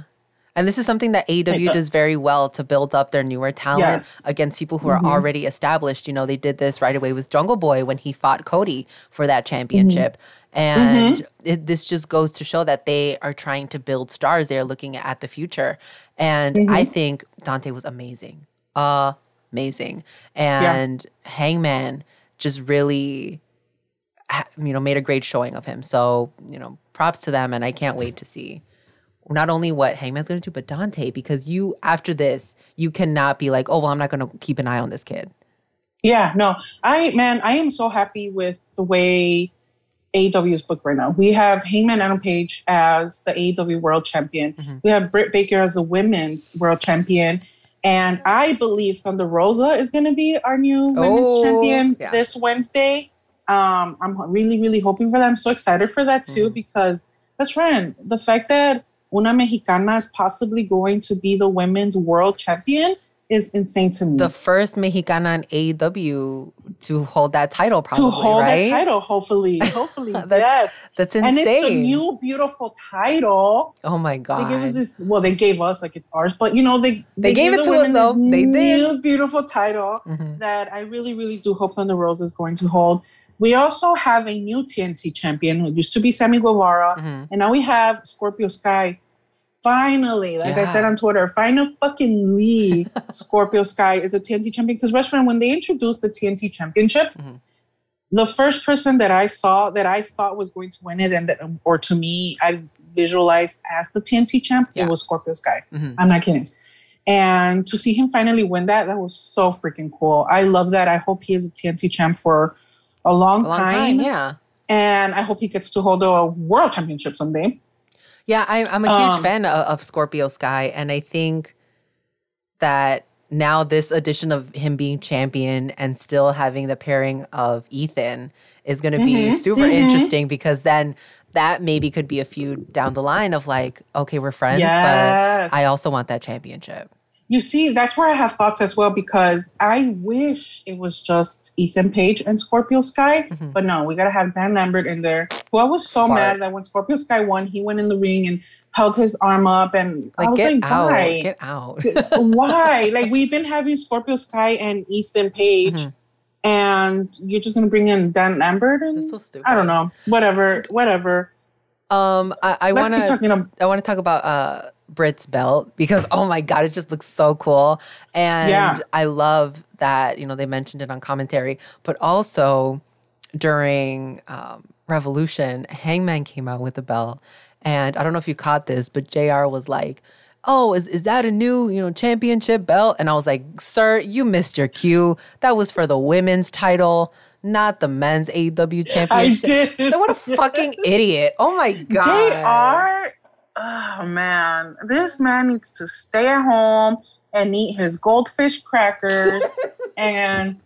and this is something that AEW uh, does very well to build up their newer talent Yes. against people who are Mhm. already established. You know, they did this right away with Jungle Boy when he fought Cody for that championship. And Mhm. it, this just goes to show that they are trying to build stars. They're looking at the future. And Mm-hmm. I think Dante was amazing. Amazing. And Hangman just really ha- you know made a great showing of him so you know props to them and i can't wait to see not only what hangman's going to do but dante because you after this you cannot be like oh well i'm not going to keep an eye on this kid Yeah, no, I man, I am so happy with the way AEW is booked right now. We have Hangman Adam Page as the AEW World Champion. Mm-hmm. We have Britt Baker as the Women's World Champion, and I believe Thunder Rosa is going to be our new Women's Oh, Champion yeah. this Wednesday. Um, I'm really, really hoping for that. I'm so excited for that too Mm-hmm. because, best friend, the fact that una Mexicana is possibly going to be the Women's World Champion is insane to me. The first Mexicana in AEW to hold that title, probably to hold right? that title, hopefully, hopefully, That's- yes. That's insane. And it's the new beautiful title. oh my God. They gave us this. Well, they gave us like it's ours, but you know they They gave gave it to us, though. They did. new beautiful title Mhm. that I really, really do hope Thunder Rosa is going to hold. We also have a new TNT champion who used to be Sammy Guevara, Mhm. and now we have Scorpio Sky. Finally, like I said on Twitter, final fucking Lee Scorpio Sky is a TNT champion. Because restaurant when they introduced the TNT championship, Mhm. the first person that I saw that I thought was going to win it, and that, or to me, I visualized as the TNT champ, Yeah. it was Scorpio Sky. Mhm. I'm not kidding. And to see him finally win that, that was so freaking cool. I love that. I hope he is a TNT champ for a long, A long time. time, yeah. And I hope he gets to hold a world championship someday. Yeah, I, I'm a huge Um, fan of, of Scorpio Sky, and I think that now this edition of him being champion and still having the pairing of Ethan is going to be Mhm, super mhm. interesting because then that maybe could be a feud down the line of like, okay, we're friends, Yes. but I also want that championship. You see, that's where I have thoughts as well because I wish it was just Ethan Page and Scorpio Sky, Mm-hmm. but no, we gotta have Dan Lambert in there. Who I was so Fart. mad that when Scorpio Sky won, he went in the ring and held his arm up, and I Like, was get like, out, why? get out. why? Like we've been having Scorpio Sky and Ethan Page, and you're just gonna bring in Dan Lambert, and Mm-hmm. That's so stupid. I don't know. Whatever, whatever. Um, I, I want to. I want to talk about uh Britt's belt because oh my god, it just looks so cool. And Yeah. I love that, you know, they mentioned it on commentary, but also during um, Revolution, Hangman came out with the belt. And I don't know if you caught this, but JR was like, Oh, is, is that a new, you know, championship belt? And I was like, Sir, you missed your cue. That was for the women's title, not the men's AEW championship. I did. What a fucking idiot. Oh my god. JR, oh man, this man needs to stay at home and eat his goldfish crackers. and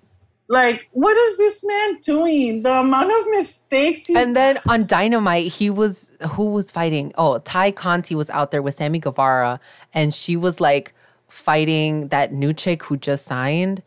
like, what is this man doing? The amount of mistakes he And then on Dynamite, he was who was fighting? Oh, Tay Conti was out there with Sammy Guevara, and she was like fighting that new chick who just signed.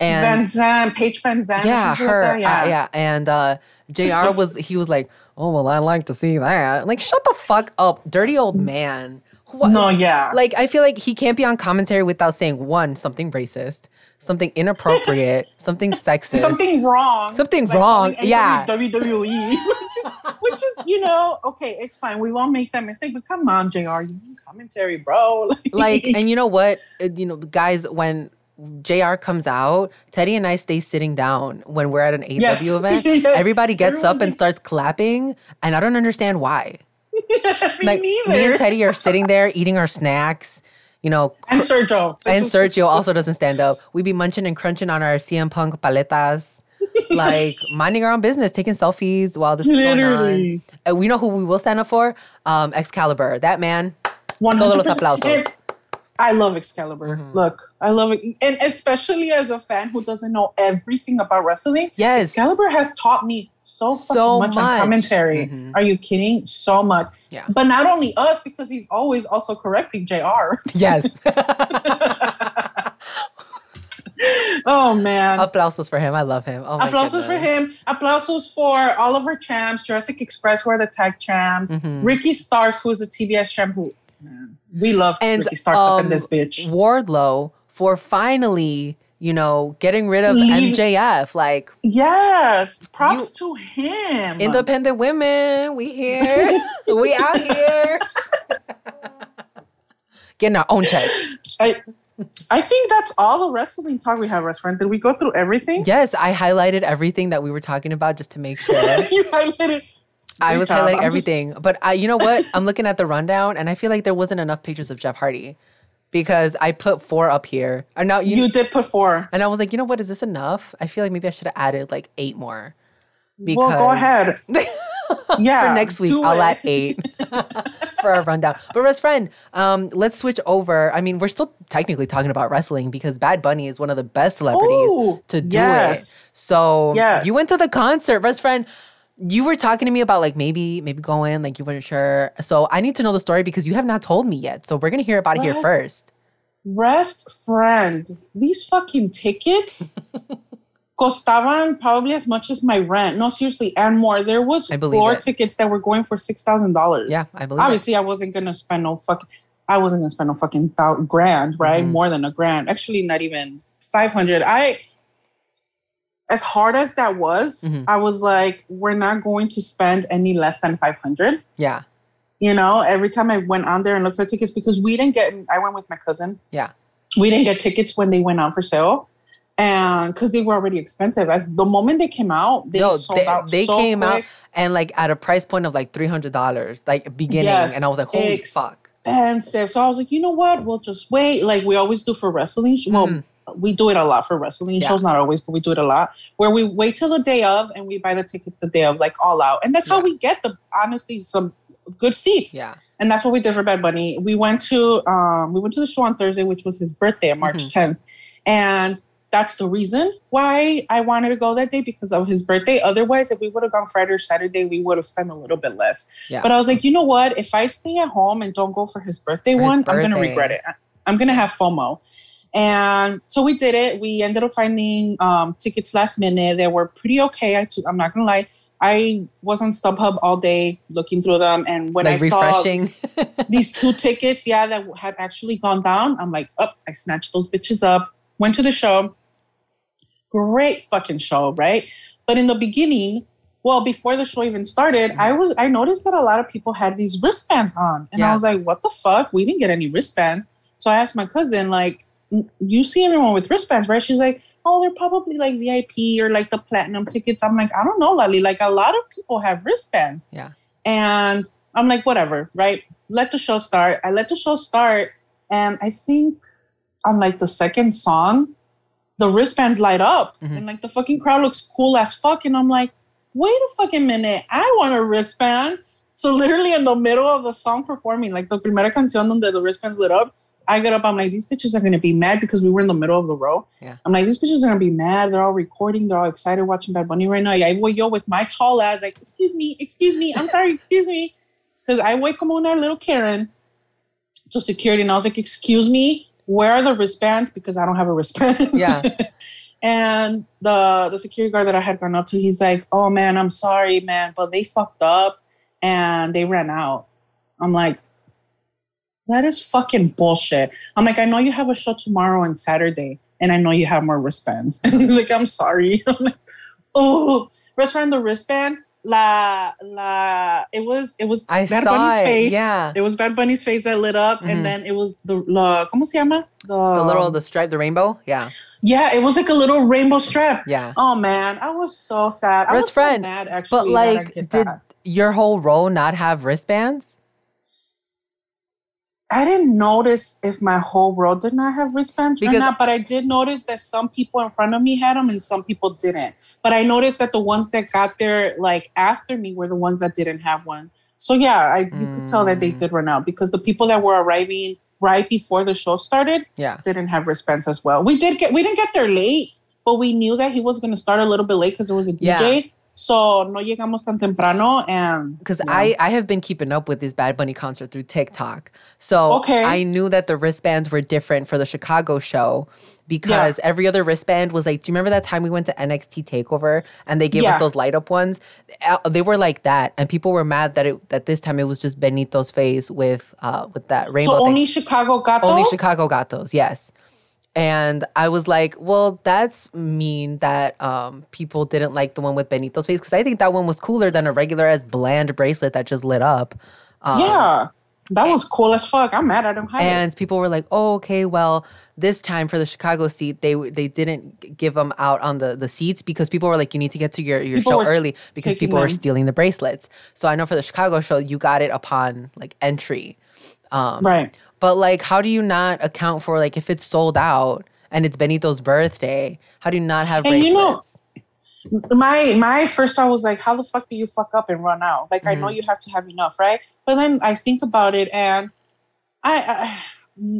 Van And Zandt, Paige VanZant. yeah, like her, that, yeah, yeah. And uh, Jr. was he was like, oh well, I like to see that. Like, shut the fuck up, dirty old man. What? No, yeah. Like, I feel like he can't be on commentary without saying one something racist, something inappropriate, something sexist, something wrong. Something Like wrong, yeah. WWE, which is, which is, you know, okay, it's fine. We won't make that mistake, but come on, JR, you need commentary, bro. like and you know what Uh, you know guys when jr comes out teddy and i stay sitting down when we're at an aw Yes. event everybody gets Everyone up and starts clapping and i don't understand why me like neither. me and teddy are sitting there eating our snacks you know and Sergio. and sergio also doesn't stand up we be munching and crunching on our cm punk paletas like minding our own business taking selfies while this is going on and we know who we will stand up for um excalibur that man 100%. Todos los aplausos. And I love Excalibur. Mm-hmm. Look, I love it. And especially as a fan who doesn't know everything about wrestling, yes Excalibur has taught me so, So much, on much. commentary. Mhm. Are you kidding? So much. Yeah. But not only us, because he's always also correcting JR. yes oh, man. Applausos for him. I love him. Oh Applausos for him. Applausos for all of our champs. Jurassic Express, who are the tag champs. Mhm. Ricky Starks, who is a TBS champ. Who man, we love And Ricky Starks up in um, this bitch. Wardlow for finally, you know, getting rid of Leave- MJF. Like Yes, props to him. independent women, we here, we out here, getting our own check. I, I think that's all the wrestling talk we have, restaurant. Did we go through everything? Yes, I highlighted everything that we were talking about just to make sure. you highlighted. I was job. highlighting I'm just- everything, but I, you know what? I'm looking at the rundown, and I feel like there wasn't enough pictures of Jeff Hardy. because I put four up here. And now you, You did put four. and I was like, you know what? Is this enough? I feel like maybe I should have added like eight more. Because Well, go ahead. Yeah. for next week, I'll it. add eight for our rundown. But best friend, um, let's switch over. I mean, we're still technically talking about wrestling because Bad Bunny is one of the best celebrities Ooh, to do yes. it. So Yes. you went to the concert, best friend. You were talking to me about like maybe maybe going, like you weren't sure. So I need to know the story because you have not told me yet. So we're gonna hear about it here first. Wrest friend. These fucking tickets costaban probably as much as my rent. No, seriously, and more. There was floor it. tickets that were going for six thousand dollars. Yeah, I believe it. Obviously, I wasn't gonna spend no fucking. I wasn't gonna spend no fucking thou- grand, right? Mhm. More than a grand. Actually, not even five hundred. I. As hard as that was, Mhm. I was like, we're not going to spend any less than five hundred. Yeah, You know, every time I went on there and looked for tickets because we didn't get. I went with my cousin. Yeah, we didn't get tickets when they went on for sale. And because they were already expensive. As the moment they came out they Yo, sold they, out they so came out and like at a price point of like three hundred dollars, like beginning, Yes, and I was like, holy ex- fuck. expensive. So i was like you know what? We'll just wait. Like we always do for wrestling well we do it a lot for wrestling. Yeah. shows not always but we do it a lot where we wait till the day of and we buy the tickets the day of like all out and that's how we get the honestly some good seats Yeah, and that's what we did for Bad Bunny. We went to um, we went to the show on Thursday, which was his birthday, March Mm-hmm. 10th, and that's the reason why I wanted to go that day because of his birthday. Otherwise, if we would have gone Friday or Saturday, we would have spent a little bit less. yeah. But I was like, you know what? If I stay at home and don't go for his birthday For his one, I'm gonna regret it. I'm gonna have FOMO. And so we did it. We ended up finding um, tickets last minute. They were pretty okay. I t- I'm not gonna lie. I was on StubHub all day looking through them, and when like I refreshing. saw these two tickets, yeah, that had actually gone down, I'm like, up. I snatched those bitches up. Went to the show. Great fucking show, right? But in the beginning, well, before the show even started, I was I noticed that a lot of people had these wristbands on, and Yeah. I was like, what the fuck? We didn't get any wristbands. So I asked my cousin, like, "N- you see everyone with wristbands, right? She's like, oh, they're probably like VIP or like the platinum tickets. I'm like, I don't know, Lali. Like a lot of people have wristbands. Yeah. And I'm like, whatever, right? Let the show start. I let the show start. And I think on like the second song, the wristbands light up Mhm. and like the fucking crowd looks cool as fuck. And I'm like, wait a fucking minute. I want a wristband. So literally in the middle of the song performing, like the primera canción donde the wristbands lit up, I get up, I'm like, these bitches are gonna be mad because we were in the middle of the row. Yeah. I'm like, these bitches are gonna be mad. They're all recording, they're all excited watching Bad Bunny right now. Y ahí voy yo with my tall ass, like, excuse me, excuse me, I'm sorry, excuse me. Because I wake up como our little Karen to security and I was like, excuse me, where are the wristbands? Because I don't have a wristband. Yeah. and the the security guard that I had gone up to, he's like, "Oh man, I'm sorry, man, but they fucked up and they ran out." I'm like, "That is fucking bullshit." I'm like, "I know you have a show tomorrow and Saturday, and I know you have more wristbands." And he's like, "I'm sorry." I'm like, "Oh, wristband, the wristband." La la, it was it was I Bad saw Bunny's it. face. Yeah. it was Bad Bunny's face that lit up, Mhm. and then it was the la, ¿cómo se llama? the little the stripe, the rainbow. Yeah, Yeah, it was like a little rainbow strap. yeah. Oh man, I was so sad. I was friend, so mad actually. But like, did that. your whole row not have wristbands? I didn't notice if my whole row did not have wristbands or not, but I did notice that some people in front of me had them and some people didn't. But I noticed that the ones that got there like after me were the ones that didn't have one. So yeah, I you could tell that they Mm. did run out because the people that were arriving right before the show started Yeah. didn't have wristbands as well. We did get we didn't get there late, but we knew that he was going to start a little bit late because there was a DJ. So no llegamos tan temprano and Because yeah. I, I have been keeping up with this Bad Bunny concert through TikTok. So Okay. I knew that the wristbands were different for the Chicago show because every other wristband was like, do you remember that time we went to NXT Takeover and they gave Yeah. us those light up ones? Uh, They were like that, and people were mad that it that this time it was just Benito's face with uh with that rainbow. so thing. only Chicago got Only those? Chicago got those, yes. And I was like, well, that's mean that um, people didn't like the one with Benito's face because I think that one was cooler than a regular as bland bracelet that just lit up. Um, yeah, that was cool as fuck. I'm mad at have it. And people were like, "Oh, okay. Well, this time for the Chicago seat, they they didn't give them out on the the seats because people were like, you need to get to your your People show early because people were stealing the bracelets. So I know for the Chicago show, you got it upon like entry. Um, Right. But like, how do you not account for like if it's sold out and it's Benito's birthday? How do you not have And bracelets? you know, my my first thought was like, how the fuck do you fuck up and run out? Like I know mm-hmm. you have to have enough, right? But then I think about it, and I, I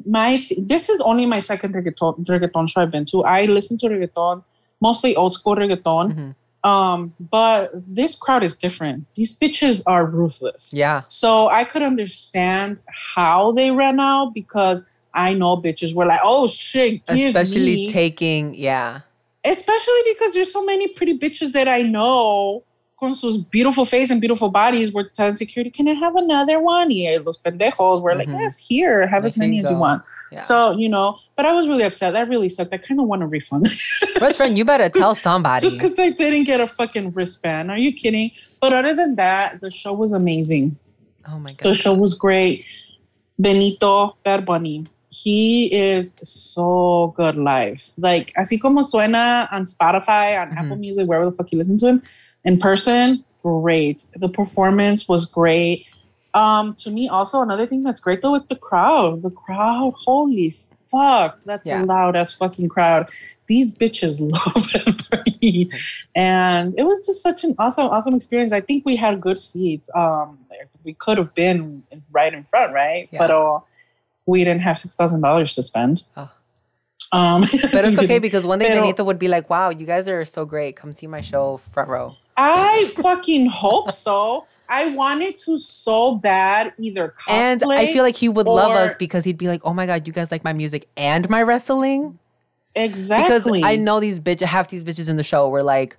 my this is only my second reggaeton reggaeton show I've been to. I listen to reggaeton, mostly old school reggaeton. Mm-hmm. Um, but this crowd is different. These bitches are ruthless. yeah, So I could understand how they ran out because I know bitches were like, oh shit, give especially me taking yeah. especially because there's so many pretty bitches that I know con sus beautiful face and beautiful bodies were telling security, can I have another one? Yeah, los pendejos were like, Mhm. yes, here, have as many as you want. Yeah. So, you know, but I was really upset. That really sucked. I kind of want a refund. Best friend, you better tell somebody. Just because I didn't get a fucking wristband. Are you kidding? But other than that, the show was amazing. oh my God. The show was great. Benito Bunny. He is so good live. Like, así como suena on Spotify, on mm-hmm. Apple Music, wherever the fuck you listen to him, in person, great. The performance was great. Um, to me, also another thing that's great though with the crowd. The crowd, holy fuck, that's Yeah. a loud ass fucking crowd. These bitches love Bad and it was just such an awesome, awesome experience. I think we had good seats. Um, we could have been right in front, right? Yeah. But uh, we didn't have six thousand dollars to spend. Oh. Um, But it's okay because one day Pero- Benito would be like, "Wow, you guys are so great. Come see my show front row." I fucking hope so. I wanted to so bad either cosplay And I feel like he would love us because he'd be like, "Oh my god, you guys like my music and my wrestling." exactly Because I know these bitches, half these bitches in the show were like,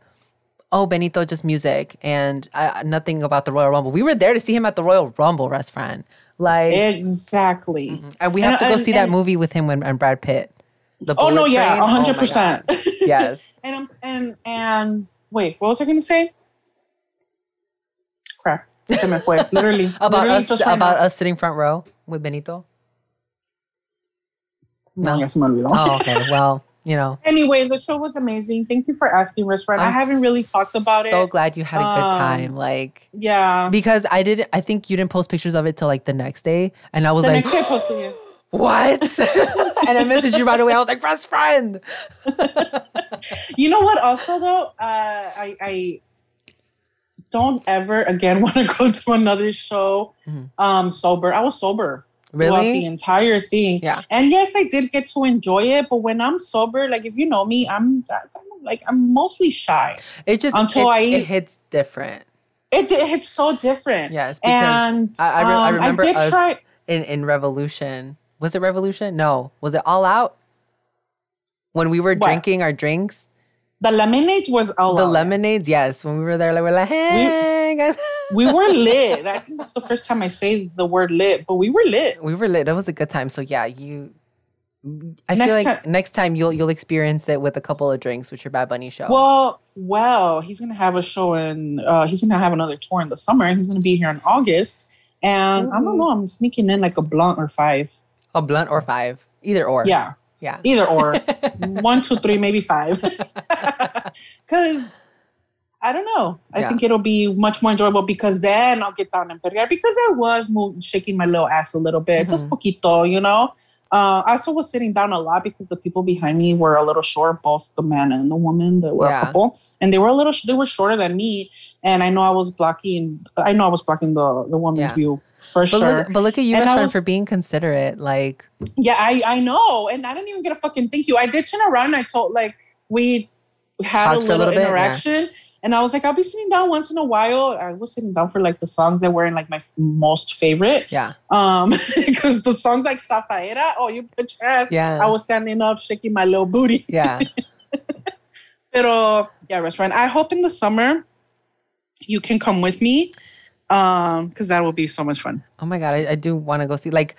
"Oh, Benito, just music and uh, nothing about the Royal Rumble." We were there to see him at the Royal Rumble, wrest friend. Like, exactly. and we have and- to go and- see that and- movie with him and, and Brad Pitt. The Oh no, yeah, Train. a Oh hundred percent. God. Yes. And and and wait, what was I gonna say? Crap, se me fue. Literally, About literally us, about us sitting front row with Benito. No, ya se me olvidó. Oh, okay. Well, you know, Anyway, the show was amazing. Thank you for asking, restaurant. I I'm haven't really talked about so it. So glad you had a good Um, time. Like, Yeah. because I didn't. I think you didn't post pictures of it till like the next day, and I was The like, next day I posted it. "What?" and I messaged you right away. I was like, "Best friend." You know what? Also, though, uh, I, I don't ever again want to go to another show um, sober. I was sober throughout Really? the entire thing. Yeah. And yes, I did get to enjoy it. But when I'm sober, like if you know me, I'm, I'm like I'm mostly shy. It just Until it, I- it hits different. It it's so different. Yes, and I, I, re- I um, remember did us try. in in Revolution. Was it Revolution? No. Was it All Out? When we were What? drinking our drinks, The lemonades was all the out. lemonades. Yes, when we were there, like we're like, "Hey guys." We were lit. I think that's the first time I say the word lit, but we were lit. we were lit. That was a good time. So yeah, you. I Next feel like time- next time you'll you'll experience it with a couple of drinks with your Bad Bunny show. Well, well, he's gonna have a show in. Uh, he's gonna have another tour in the summer. He's gonna be here in August, and I don't know. I'm sneaking in like a blunt or five. a blunt or five, either or. Yeah, yeah. either or, one, two, three, maybe five. Because I don't know. I Yeah. think it'll be much more enjoyable because then I'll get down and perrear because I was shaking my little ass a little bit, just Mm-hmm. poquito, you know. Uh, I also was sitting down a lot because the people behind me were a little short, both the man and the woman. They were Yeah. a couple, and they were a little. They were shorter than me, and I know I was blocking. I know I was blocking the the woman's Yeah. view for But sure. look, but look at you, And best friend, was- for being considerate. Like, Yeah, I I know, and I didn't even get a fucking thank you. I did turn around and I told like we had a for a little, little bit, yeah. interaction, and I was like, I'll be sitting down once in a while. I was sitting down for like the songs that were in like my most favorite, yeah, um, because the songs like Safaera, oh, you put your ass. Yeah. I was standing up, shaking my little booty. yeah. Pero yeah, restaurant. I hope in the summer you can come with me, um, because that will be so much fun. Oh my god, I, I do want to go see like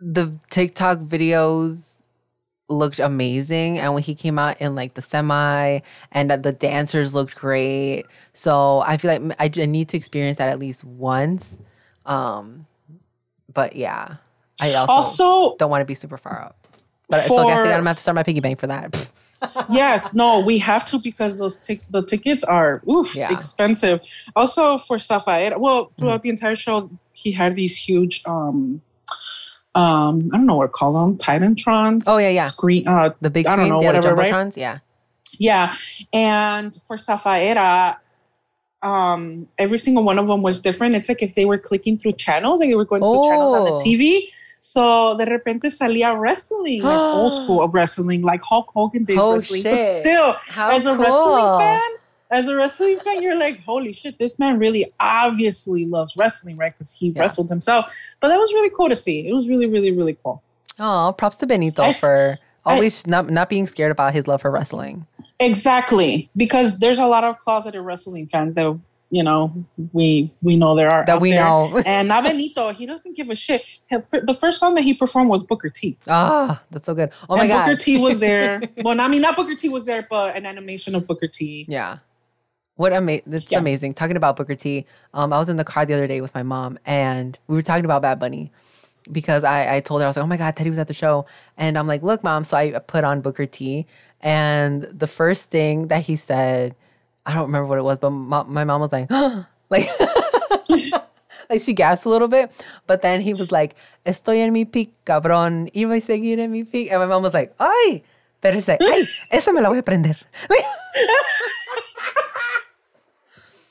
the TikTok videos looked amazing and when he came out in like the semi and the dancers looked great. So I feel like I need to experience that at least once. Um but yeah. I also, Also, don't want to be super far up. But so I guess I For- gotta have to start my piggy bank for that. yes, no, we have to because those tic- the tickets are oof Yeah. expensive. Also for Safaera, well, throughout the entire show, he had these huge um um, I don't know what to call them, Titantrons. Oh, yeah, yeah. Screen, uh, The big I don't screen, know, whatever, right? yeah. Yeah. And for Safaera, um, every single one of them was different. It's like if they were clicking through channels, like they were going through channels on the Oh. TV. So de repente salía wrestling, like old school of wrestling, like Hulk Hogan days Oh, wrestling. But still, How as a wrestling fan, as a wrestling fan, you're like, holy shit, this man really obviously loves wrestling, right? Because he Yeah. wrestled himself. But that was really cool to see. It was really, really, really cool. Oh, props to Benito I- for I- always not not being scared about his love for wrestling. Exactly, because there's a lot of closeted wrestling fans that you know we we know there are That we there. know. and not Benito, he doesn't give a shit. The first song that he performed was Booker T. Ah, that's so good. Oh my god. Booker T was there. well, I mean, not Booker T was there, but an animation of Booker T. Yeah. What amazing! It's Yeah. amazing. Talking about Booker T. Um, I was in the car the other day with my mom, and we were talking about Bad Bunny because I, I told her I was like, "Oh my God, Teddy was at the show," and I'm like, "Look, mom." So I put on Booker T, and the first thing that he said, I don't remember what it was, but my, my mom was like, like, like she gasped a little bit, but then he was like, "Estoy en mi pic, cabrón, y voy a seguir en mi pic," and my mom was like, "Ay." Pero it's like, ay, esa me la voy a prender.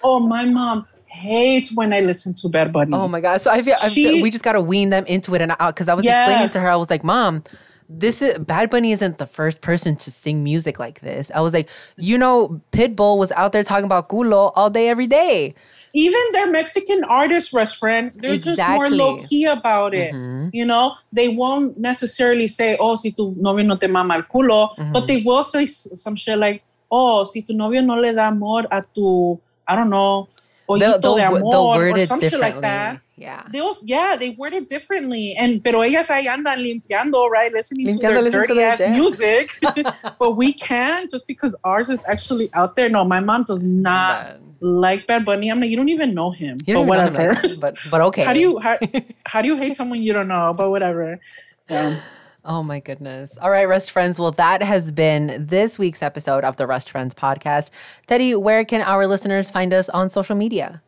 Oh, my mom hates when I listen to Bad Bunny. Oh my god! So I feel, I feel She- we just gotta wean them into it, and out because I was explaining to her, I was like, "Mom, this is Bad Bunny isn't the first person to sing music like this." I was like, "You know, Pitbull was out there talking about culo all day, every day." even their Mexican artists, wrest friend, they're just more low key about it. Mhm. You know, they won't necessarily say, "Oh, si tu novio no te mama el culo," Mm-hmm. but they will say some shit like, "Oh, si tu novio no le da amor a tu, I don't know, ojito they'll, de amor," or some shit like that. Yeah. They'll, yeah, they word it differently, and pero ellas ahí andan limpiando, right, listening Limpiando, to their listening to dirty their ass jam. music, but we can't just because ours is actually out there. No, my mom does not Man. like Bad Bunny. I'm like, you don't even know him. You don't but even know him whatever. like that, but but okay. how do you how, how do you hate someone you don't know? But whatever. Yeah. Oh my goodness. All right, Wrest Friends. Well, that has been this week's episode of the Wrest Friends podcast. Teddy, where can our listeners find us on social media?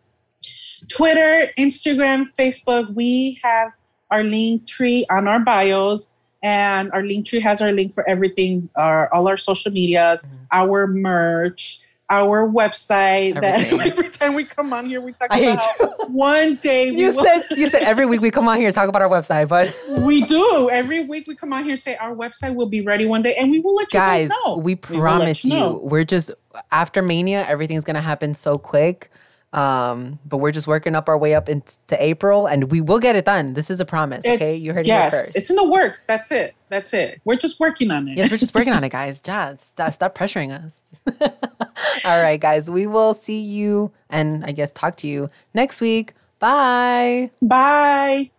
Twitter, Instagram, Facebook. We have our link tree on our bios, and our link tree has our link for everything, our all our social medias, Mm-hmm. our merch, our website. That Everything. every time we come on here, we talk I about one day we You will- said you said every week we come on here and talk about our website, but we do every week. We come on here and say our website will be ready one day, and we will let you guys, guys know. we promise you, know. we're just after Mania, everything's gonna happen so quick. Um, but we're just working up our way up into April, and we will get it done. This is a promise. Okay, you heard yes, it here first. it's in the works. That's it. That's it. We're just working on it. yes, we're just working on it, guys. Just stop, stop pressuring us. All right, guys, we will see you and I guess talk to you next week. Bye. Bye.